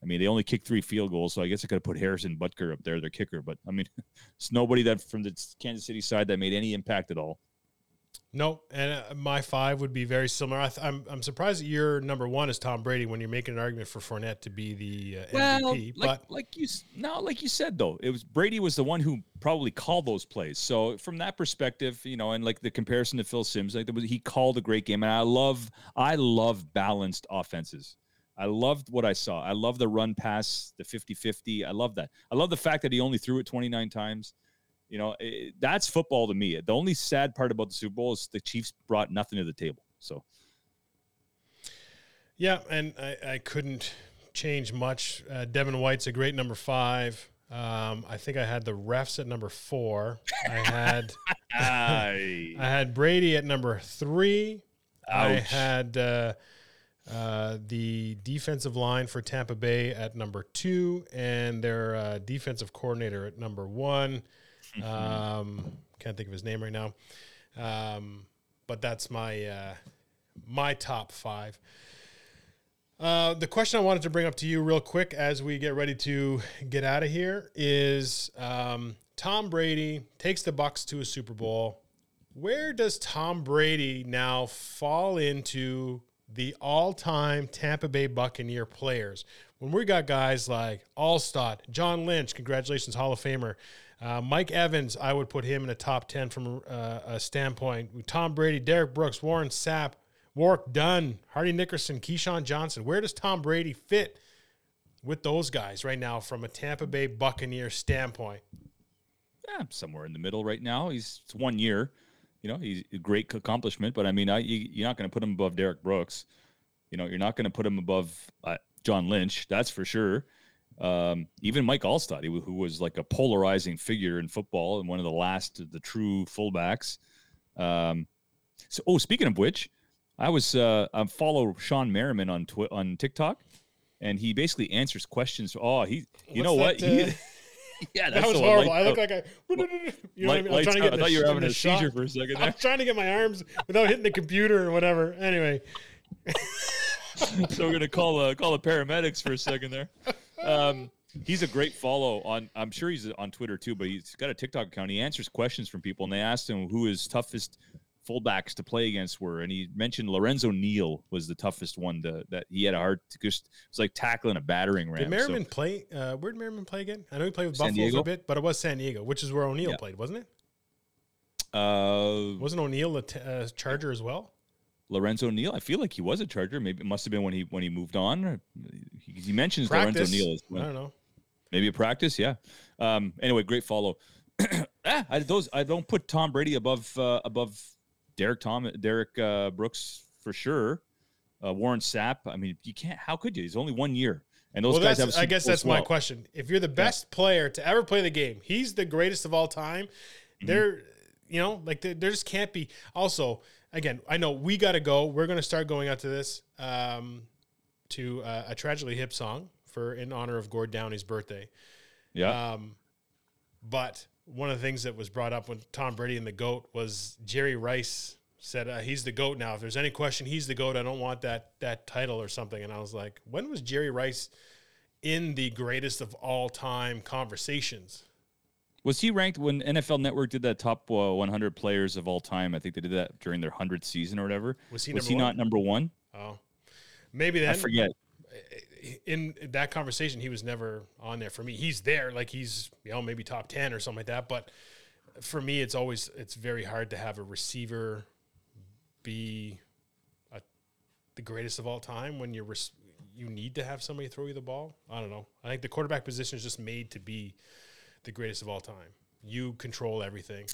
I mean, they only kicked three field goals, so I guess I could have put Harrison Butker up there, their kicker. But I mean, it's nobody that from the Kansas City side that made any impact at all. No, and uh, my five would be very similar. I th- I'm, I'm surprised that your number one is Tom Brady when you're making an argument for Fournette to be the uh, MVP. like, but like you no, like you said though, it was Brady was the one who probably called those plays. So from that perspective, you know, and like the comparison to Phil Sims, like there was, he called a great game, and I love, I love balanced offenses. I loved what I saw. I love the run pass, the 50-50. I love that. I love the fact that he only threw it 29 times. You know, it, that's football to me. The only sad part about the Super Bowl is the Chiefs brought nothing to the table. So Yeah, and I, I couldn't change much. Uh, Devin White's a great number five. Um, I think I had the refs at number four. I had I had Brady at number three. I had uh, uh, the defensive line for Tampa Bay at number two, and their uh, defensive coordinator at number one. Um, can't think of his name right now, um, but that's my uh, my top five. Uh, the question I wanted to bring up to you real quick as we get ready to get out of here is um, Tom Brady takes the Bucks to a Super Bowl. Where does Tom Brady now fall into the all-time Tampa Bay Buccaneer players? When we got guys like Allstott, John Lynch, congratulations, Hall of Famer. Uh, Mike Evans, I would put him in a top 10 from uh, a standpoint. Tom Brady, Derek Brooks, Warren Sapp, Warwick Dunn, Hardy Nickerson, Keyshawn Johnson. Where does Tom Brady fit with those guys right now from a Tampa Bay Buccaneer standpoint? yeah, somewhere in the middle right now. He's it's one year, you know, he's a great accomplishment. But I mean, I, you, you're not going to put him above Derek Brooks. You know, you're not going to put him above uh, John Lynch. That's for sure. Um, even Mike Allstott, who, who was like a polarizing figure in football and one of the last of the true fullbacks. Um, so, oh, speaking of which, I was uh, I follow Sean Merriman on twi- on TikTok, and he basically answers questions. Oh, he, you know what? What's that, He- uh, yeah, That was horrible. lights I look like I, you know what I, mean? I'm trying to get I the thought you were having a shot. seizure for a second I'm trying to get my arms without hitting the computer or whatever. Anyway, so we're gonna call uh, call the paramedics for a second there. Um, he's a great follow on. I'm sure he's on Twitter too, but he's got a TikTok account. He answers questions from people, and they asked him who his toughest fullbacks to play against were, and he mentioned Lorenzo Neal was the toughest one to that he had a hard. to Just it was like tackling a battering ram. did So- Merriman play? Uh, where did Merriman play again? I know he played with San Buffalo for a bit, but it was San Diego, which is where O'Neal Yeah. played, wasn't it? uh, Wasn't O'Neal a t- uh, Charger as well? Lorenzo Neal. I feel like he was a Charger. Maybe it must have been when he when he moved on. He, he mentions Practice. Lorenzo Neal as I well. don't know. Maybe a practice, yeah. Um, anyway, great follow. ah, I, those I don't put Tom Brady above uh, above Derek Tom Derek uh, Brooks for sure. Uh, Warren Sapp. I mean, you can't. How could you? He's only one year, and those well, guys have. I guess that's as my well. question. If you're the best player to ever play the game, he's the greatest of all time. Mm-hmm. There, you know, like there, there just can't be. Also, again, I know we got to go. We're going to start going out to this um, to uh, a tragically hip song for in honor of Gord Downey's birthday. Yeah, Um, but one of the things that was brought up when Tom Brady and the GOAT was Jerry Rice said uh, he's the GOAT now. If there's any question, he's the GOAT. I don't want that that title or something. And I was like, when was Jerry Rice in the greatest of all time conversations? Was he ranked when NFL Network did that top uh, 100 players of all time? I think they did that during their 100th season or whatever. Was he was he not number one? Oh, maybe then. I forget. in that conversation, he was never on there for me. He's there, like he's you know maybe top ten or something like that. But for me, it's always it's very hard to have a receiver be a, the greatest of all time when you're you need to have somebody throw you the ball. I don't know. I think the quarterback position is just made to be the greatest of all time. You control everything.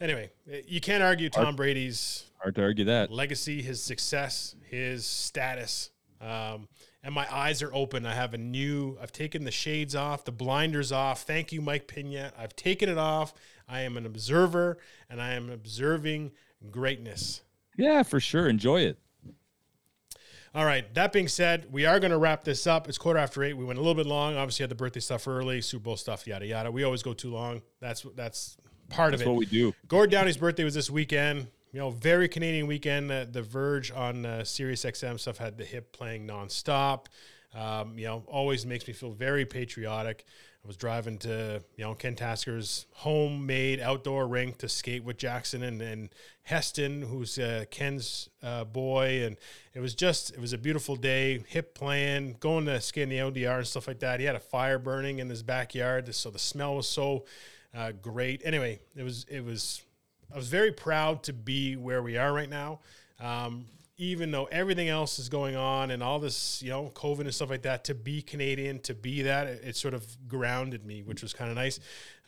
Anyway, you can't argue Tom Brady's Hard to argue that. legacy, his success, his status. Um, and my eyes are open. I have a new, I've taken the shades off, the blinders off. Thank you, Mike Pina. I've taken it off. I am an observer and I am observing greatness. Yeah, for sure. Enjoy it. All right. That being said, we are going to wrap this up. It's quarter after eight. We went a little bit long. Obviously, had the birthday stuff early, Super Bowl stuff, yada yada. We always go too long. That's that's part That's of it. what we do. Gord Downey's birthday was this weekend. You know, very Canadian weekend. Uh, the Verge on uh, Sirius XM stuff had the hip playing nonstop. Um, you know, always makes me feel very patriotic. I was driving to you know Ken Tasker's homemade outdoor rink to skate with Jackson and, and Heston, who's uh, Ken's uh, boy, and it was just it was a beautiful day. Hip playing, going to skate in the ODR and stuff like that. He had a fire burning in his backyard, so the smell was so uh, great. Anyway, it was it was I was very proud to be where we are right now. Um, even though everything else is going on and all this, you know, COVID and stuff like that, to be Canadian, to be that, it, it sort of grounded me, which was kind of nice.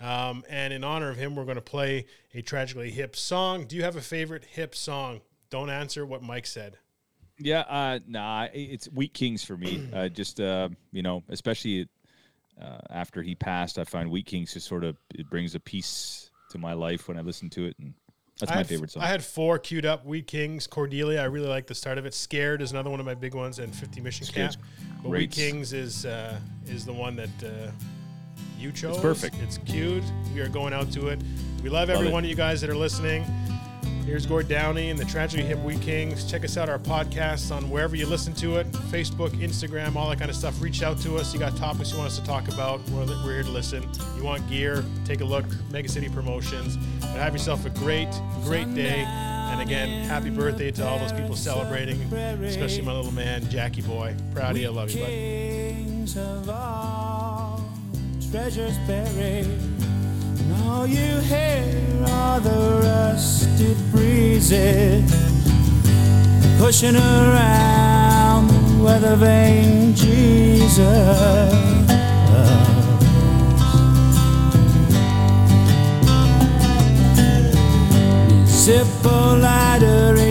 Um, and in honor of him, we're going to play a tragically hip song. Do you have a favorite hip song? Don't answer what Mike said. Yeah, uh, nah, it's Wheat Kings for me. Uh, just uh, you know, especially uh, after he passed, I find Wheat Kings just sort of it brings a peace to my life when I listen to it, and that's I my favorite song. I had four queued up. Wheat Kings, Cordelia. I really like the start of it. Scared is another one of my big ones, and 50 Mission Cap. Scared's But great. Wheat Kings is uh, is the one that uh, you chose. It's perfect. It's queued. We are going out to it. We love, Love every it. one of you guys that are listening. Here's Gord Downey and the Tragedy Hip Wheat Kings. Check us out, our podcasts on wherever you listen to it Facebook, Instagram, all that kind of stuff. Reach out to us. You got topics you want us to talk about. We're, we're here to listen. You want gear? Take a look. Mega City Promotions. But have yourself a great, great day. And again, happy birthday to all those people celebrating, especially my little man, Jackie Boy. Proud of you. I love you, buddy. Treasures buried. And all you hear are the rusted breezes pushing around the weather vane Jesus.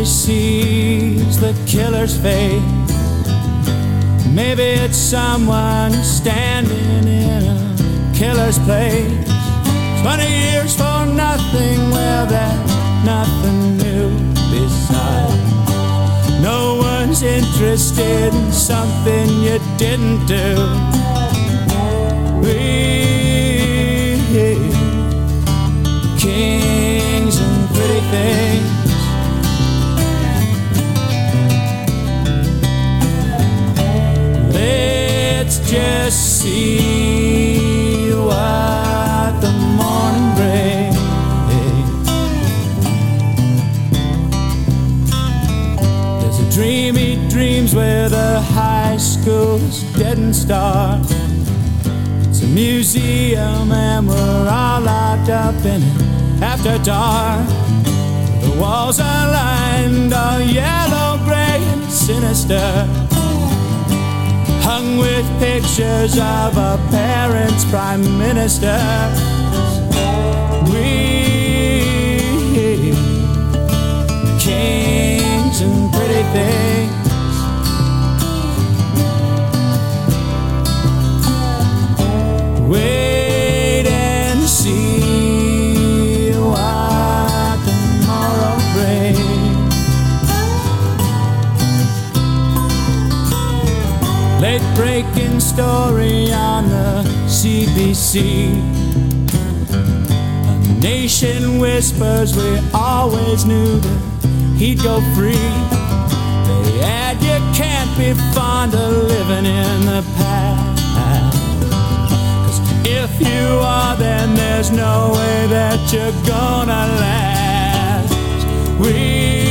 He sees the killer's face. Maybe it's someone standing in a killer's place. Twenty years for nothing, well, that's nothing new besides. No one's interested in something you didn't do. We, kings and pretty things. Let's just see what where the high school's dead and stark. It's a museum and we're all locked up in it after dark. The walls are lined all yellow, gray, and sinister hung with pictures of our parents, prime ministers. We kings and pretty things. Breaking story on the CBC. A nation whispers we always knew that he'd go free. They add you can't be fond of living in the past. if you are, then there's no way that you're gonna last. We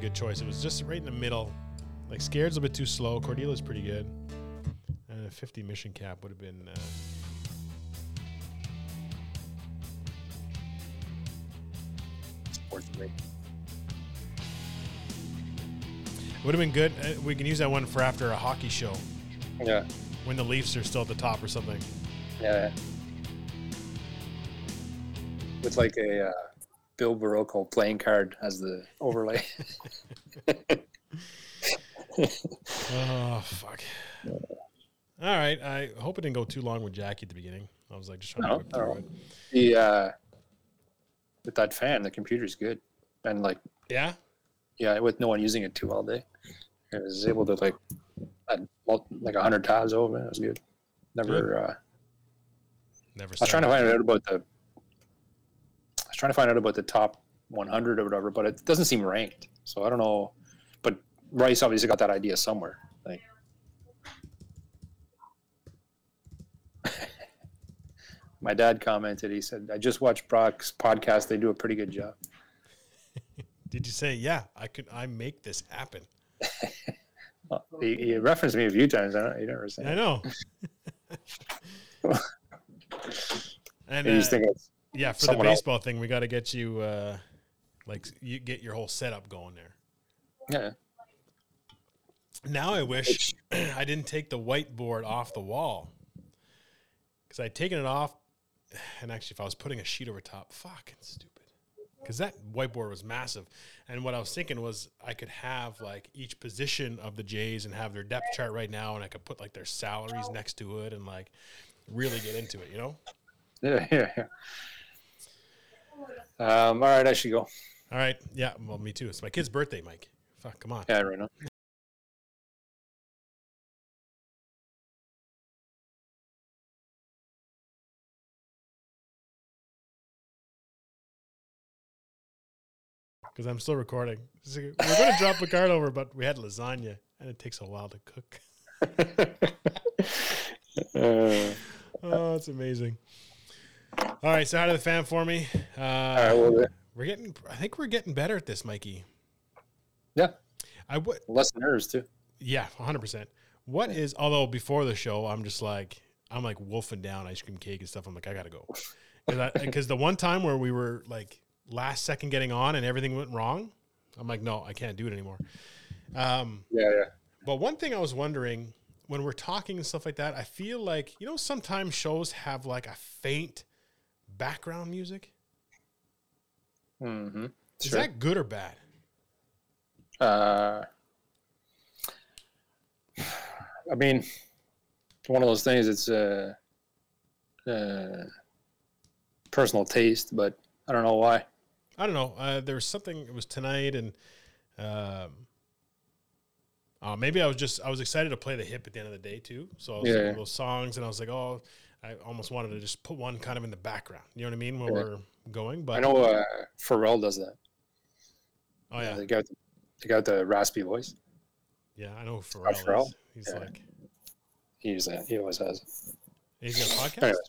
good choice. It was just right in the middle. Like Scared's a bit too slow. Cordelia's pretty good. And a 50 mission cap would have been. Uh, would have been good. Uh, we can use that one for after a hockey show Yeah, when the Leafs are still at the top or something. yeah. With like a uh, Bill Barocco playing card as the overlay. Oh fuck. All right. I hope it didn't go too long with Jackie at the beginning. I was like just trying No, to no. it. the uh, with that fan, the computer's good, and like Yeah. yeah, with no one using it too all day, I was able to like like a hundred tabs open. It was good. Never. Uh, Never. I was trying to find out about the. Trying to find out about the top 100 or whatever, but it doesn't seem ranked. So I don't know. But Rice obviously got that idea somewhere. Like, my dad commented. He said, "I just watched Brock's podcast. They do a pretty good job." Did you say yeah? I could. I make this happen. Well, he, he referenced me a few times. I don't. He never said. I know. and And he's uh, thinking, yeah, for the someone else. baseball thing, we got to get you uh, like you get your whole setup going there. yeah, Now I wish I didn't take the whiteboard off the wall because I'd taken it off, and actually, if I was putting a sheet over top, fucking stupid. Because that whiteboard was massive, and what I was thinking was I could have like each position of the Jays and have their depth chart right now, and I could put like their salaries next to it and like really get into it, you know. yeah, yeah, yeah. Um, all right, I should go. All right, yeah, well, me too. It's my kid's birthday, Mike. Fuck, come on. Yeah, right now. because I'm still recording. We're going to drop a card over, but we had lasagna, and it takes a while to cook. Uh, Oh, it's amazing. All right, so how did the fan for me? Uh, all right, we're getting. I think we're getting better at this, Mikey. yeah, I would. less nerves too. Yeah, 100. percent What is? Although before the show, I'm just like I'm like wolfing down ice cream cake and stuff. I'm like I gotta go because the one time where we were like last second getting on and everything went wrong, I'm like no, I can't do it anymore. Um, Yeah, yeah. But one thing I was wondering when we're talking and stuff like that, I feel like, you know, sometimes shows have like a faint background music. Mm-hmm. Is that good or bad? Uh, I mean, it's one of those things. It's uh, uh, personal taste, but I don't know why. I don't know. Uh, there was something, it was tonight, and um, uh, maybe I was just, I was excited to play the hip at the end of the day too. So I was Yeah. those songs, and I was like, oh, I almost wanted to just put one kind of in the background. You know what I mean? When Yeah. we're going, but I know uh, Pharrell does that. oh yeah, They got the, they got the raspy voice. yeah, I know Pharrell. Pharrell? is. He's Yeah. like, He's uh, he always has. he's got a podcast. Anyways,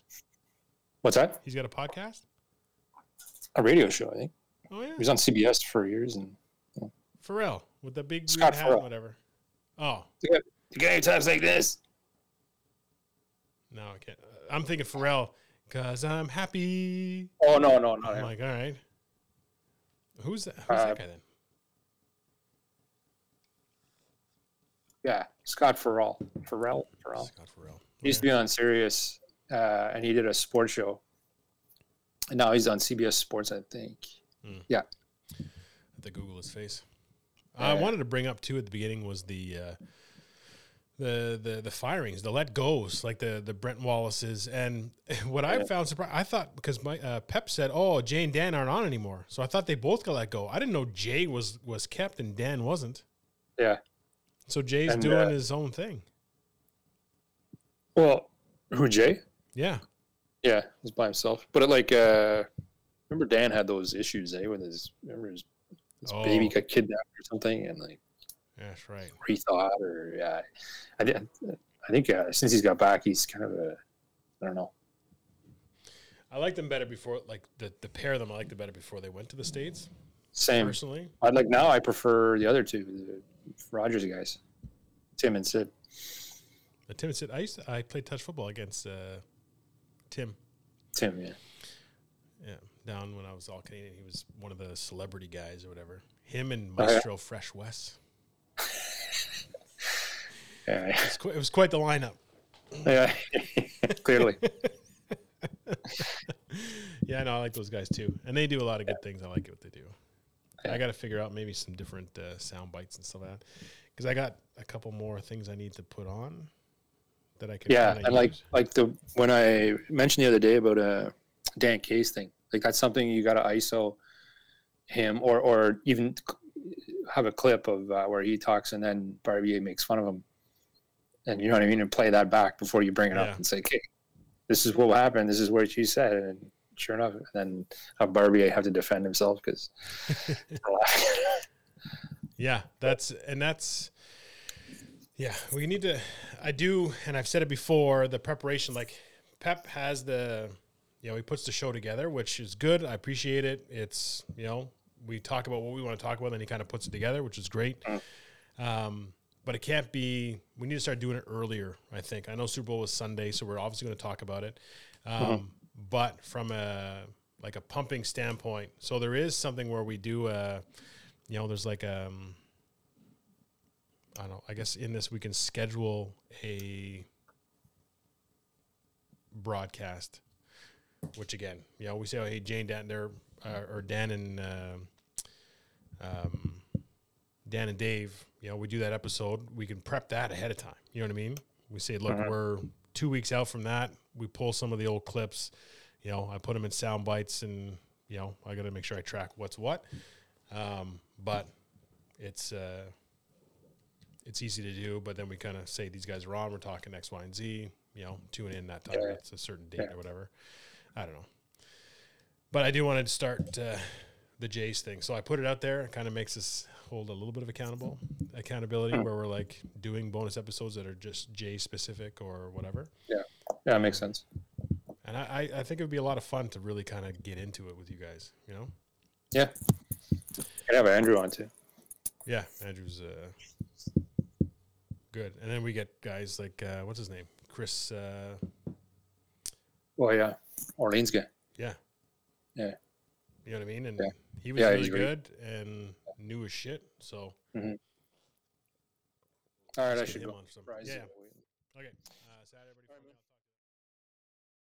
what's that? He's got a podcast. A radio show, I think. Oh yeah, He was on CBS for years, and Pharrell with the big Scott green hat, Pharrell. whatever. Oh you got any times like this? no, I can't. I'm thinking Pharrell because I'm happy. Oh no, no, no. I'm like, all right. Who's that? Who's Uh, that guy then? Yeah, Scott Farrell. Farrell. Farrell. Scott Pharrell. He used to be on Sirius, uh, and he did a sports show. And now he's on CBS Sports, I think. Have to Google his face. I wanted to bring up too at the beginning was the uh, the the the firings, the let goes, like the the Brent Wallaces, and what I found surprising, I thought because my uh, Pep said, "Oh, Jay and Dan aren't on anymore," so I thought they both got let go. I didn't know Jay was was kept and Dan wasn't. Yeah. So Jay's And, doing uh, his own thing. Well, who Jay? Yeah, Yeah, he's by himself. But it, like, uh, remember Dan had those issues, eh? With his remember his, his baby Oh. got kidnapped or something, and like that's right. or he thought, or yeah, I did. I think uh, since he's got back, he's kind of a, I don't know. I liked them better before, like the the pair of them. I liked them better before they went to the states. Same. personally. I'd like now. I prefer the other two, the Rogers guys, Tim and Sid. Tim said I used to, I played touch football against uh, Tim. Tim, yeah. Yeah, down when I was all Canadian, he was one of the celebrity guys or whatever. Him and Oh, yeah. Maestro Fresh West. Yeah, It was, qu- it was quite the lineup. yeah. clearly. Yeah, no, I like those guys too, and they do a lot of good things. I like what they do. Yeah. I got to figure out maybe some different uh, sound bites and stuff like that, because I got a couple more things I need to put on that I can. Yeah, and like like the when I mentioned the other day about a Dan Case thing, like that's something you got to ISO him or or even have a clip of uh, where he talks and then Barbier makes fun of him, and you know what I mean, and play that back before you bring it Yeah. up and say, "Okay, this is what happened. This is what you said," and sure enough, and then have Barbier have to defend himself because. Yeah, that's and that's yeah, we need to I do and I've said it before, the preparation like Pep has the you know, he puts the show together, which is good. I appreciate it. It's, you know, we talk about what we want to talk about and he kind of puts it together, which is great. Um but it can't be we need to start doing it earlier, I think. I know Super Bowl was Sunday, so we're obviously going to talk about it. Um but from a like a pumping standpoint, so there is something where we do uh you know, there's like um I don't know, I guess in this we can schedule a broadcast, which again, you know, we say, oh, hey, Jane, Dan, they're, uh, or Dan and, um um, Dan and Dave, you know, we do that episode, we can prep that ahead of time. You know what I mean? We say, look, we're two weeks out from that. We pull some of the old clips, you know, I put them in sound bites and, you know, I got to make sure I track what's what. Um, but it's uh, it's easy to do. But then we kind of say these guys are on. We're talking X, Y, and Z. You know, tune in that time. Yeah. It's a certain date Yeah. or whatever. I don't know. But I do want to start uh, the Jays thing. So I put it out there. It kind of makes us hold a little bit of accountable accountability where we're like doing bonus episodes that are just Jay specific or whatever. yeah, that makes sense. And I, I, think it would be a lot of fun to really kind of get into it with you guys. You know. Yeah, could have Andrew on too. Yeah, Andrew's uh, good, and then we get guys like uh, what's his name, Chris. Uh, Well, yeah, Orleans guy. yeah, Yeah. you know what I mean. And Yeah. he was Yeah, really- good and knew his shit. So mm-hmm. All right, I should go. on some- yeah, okay.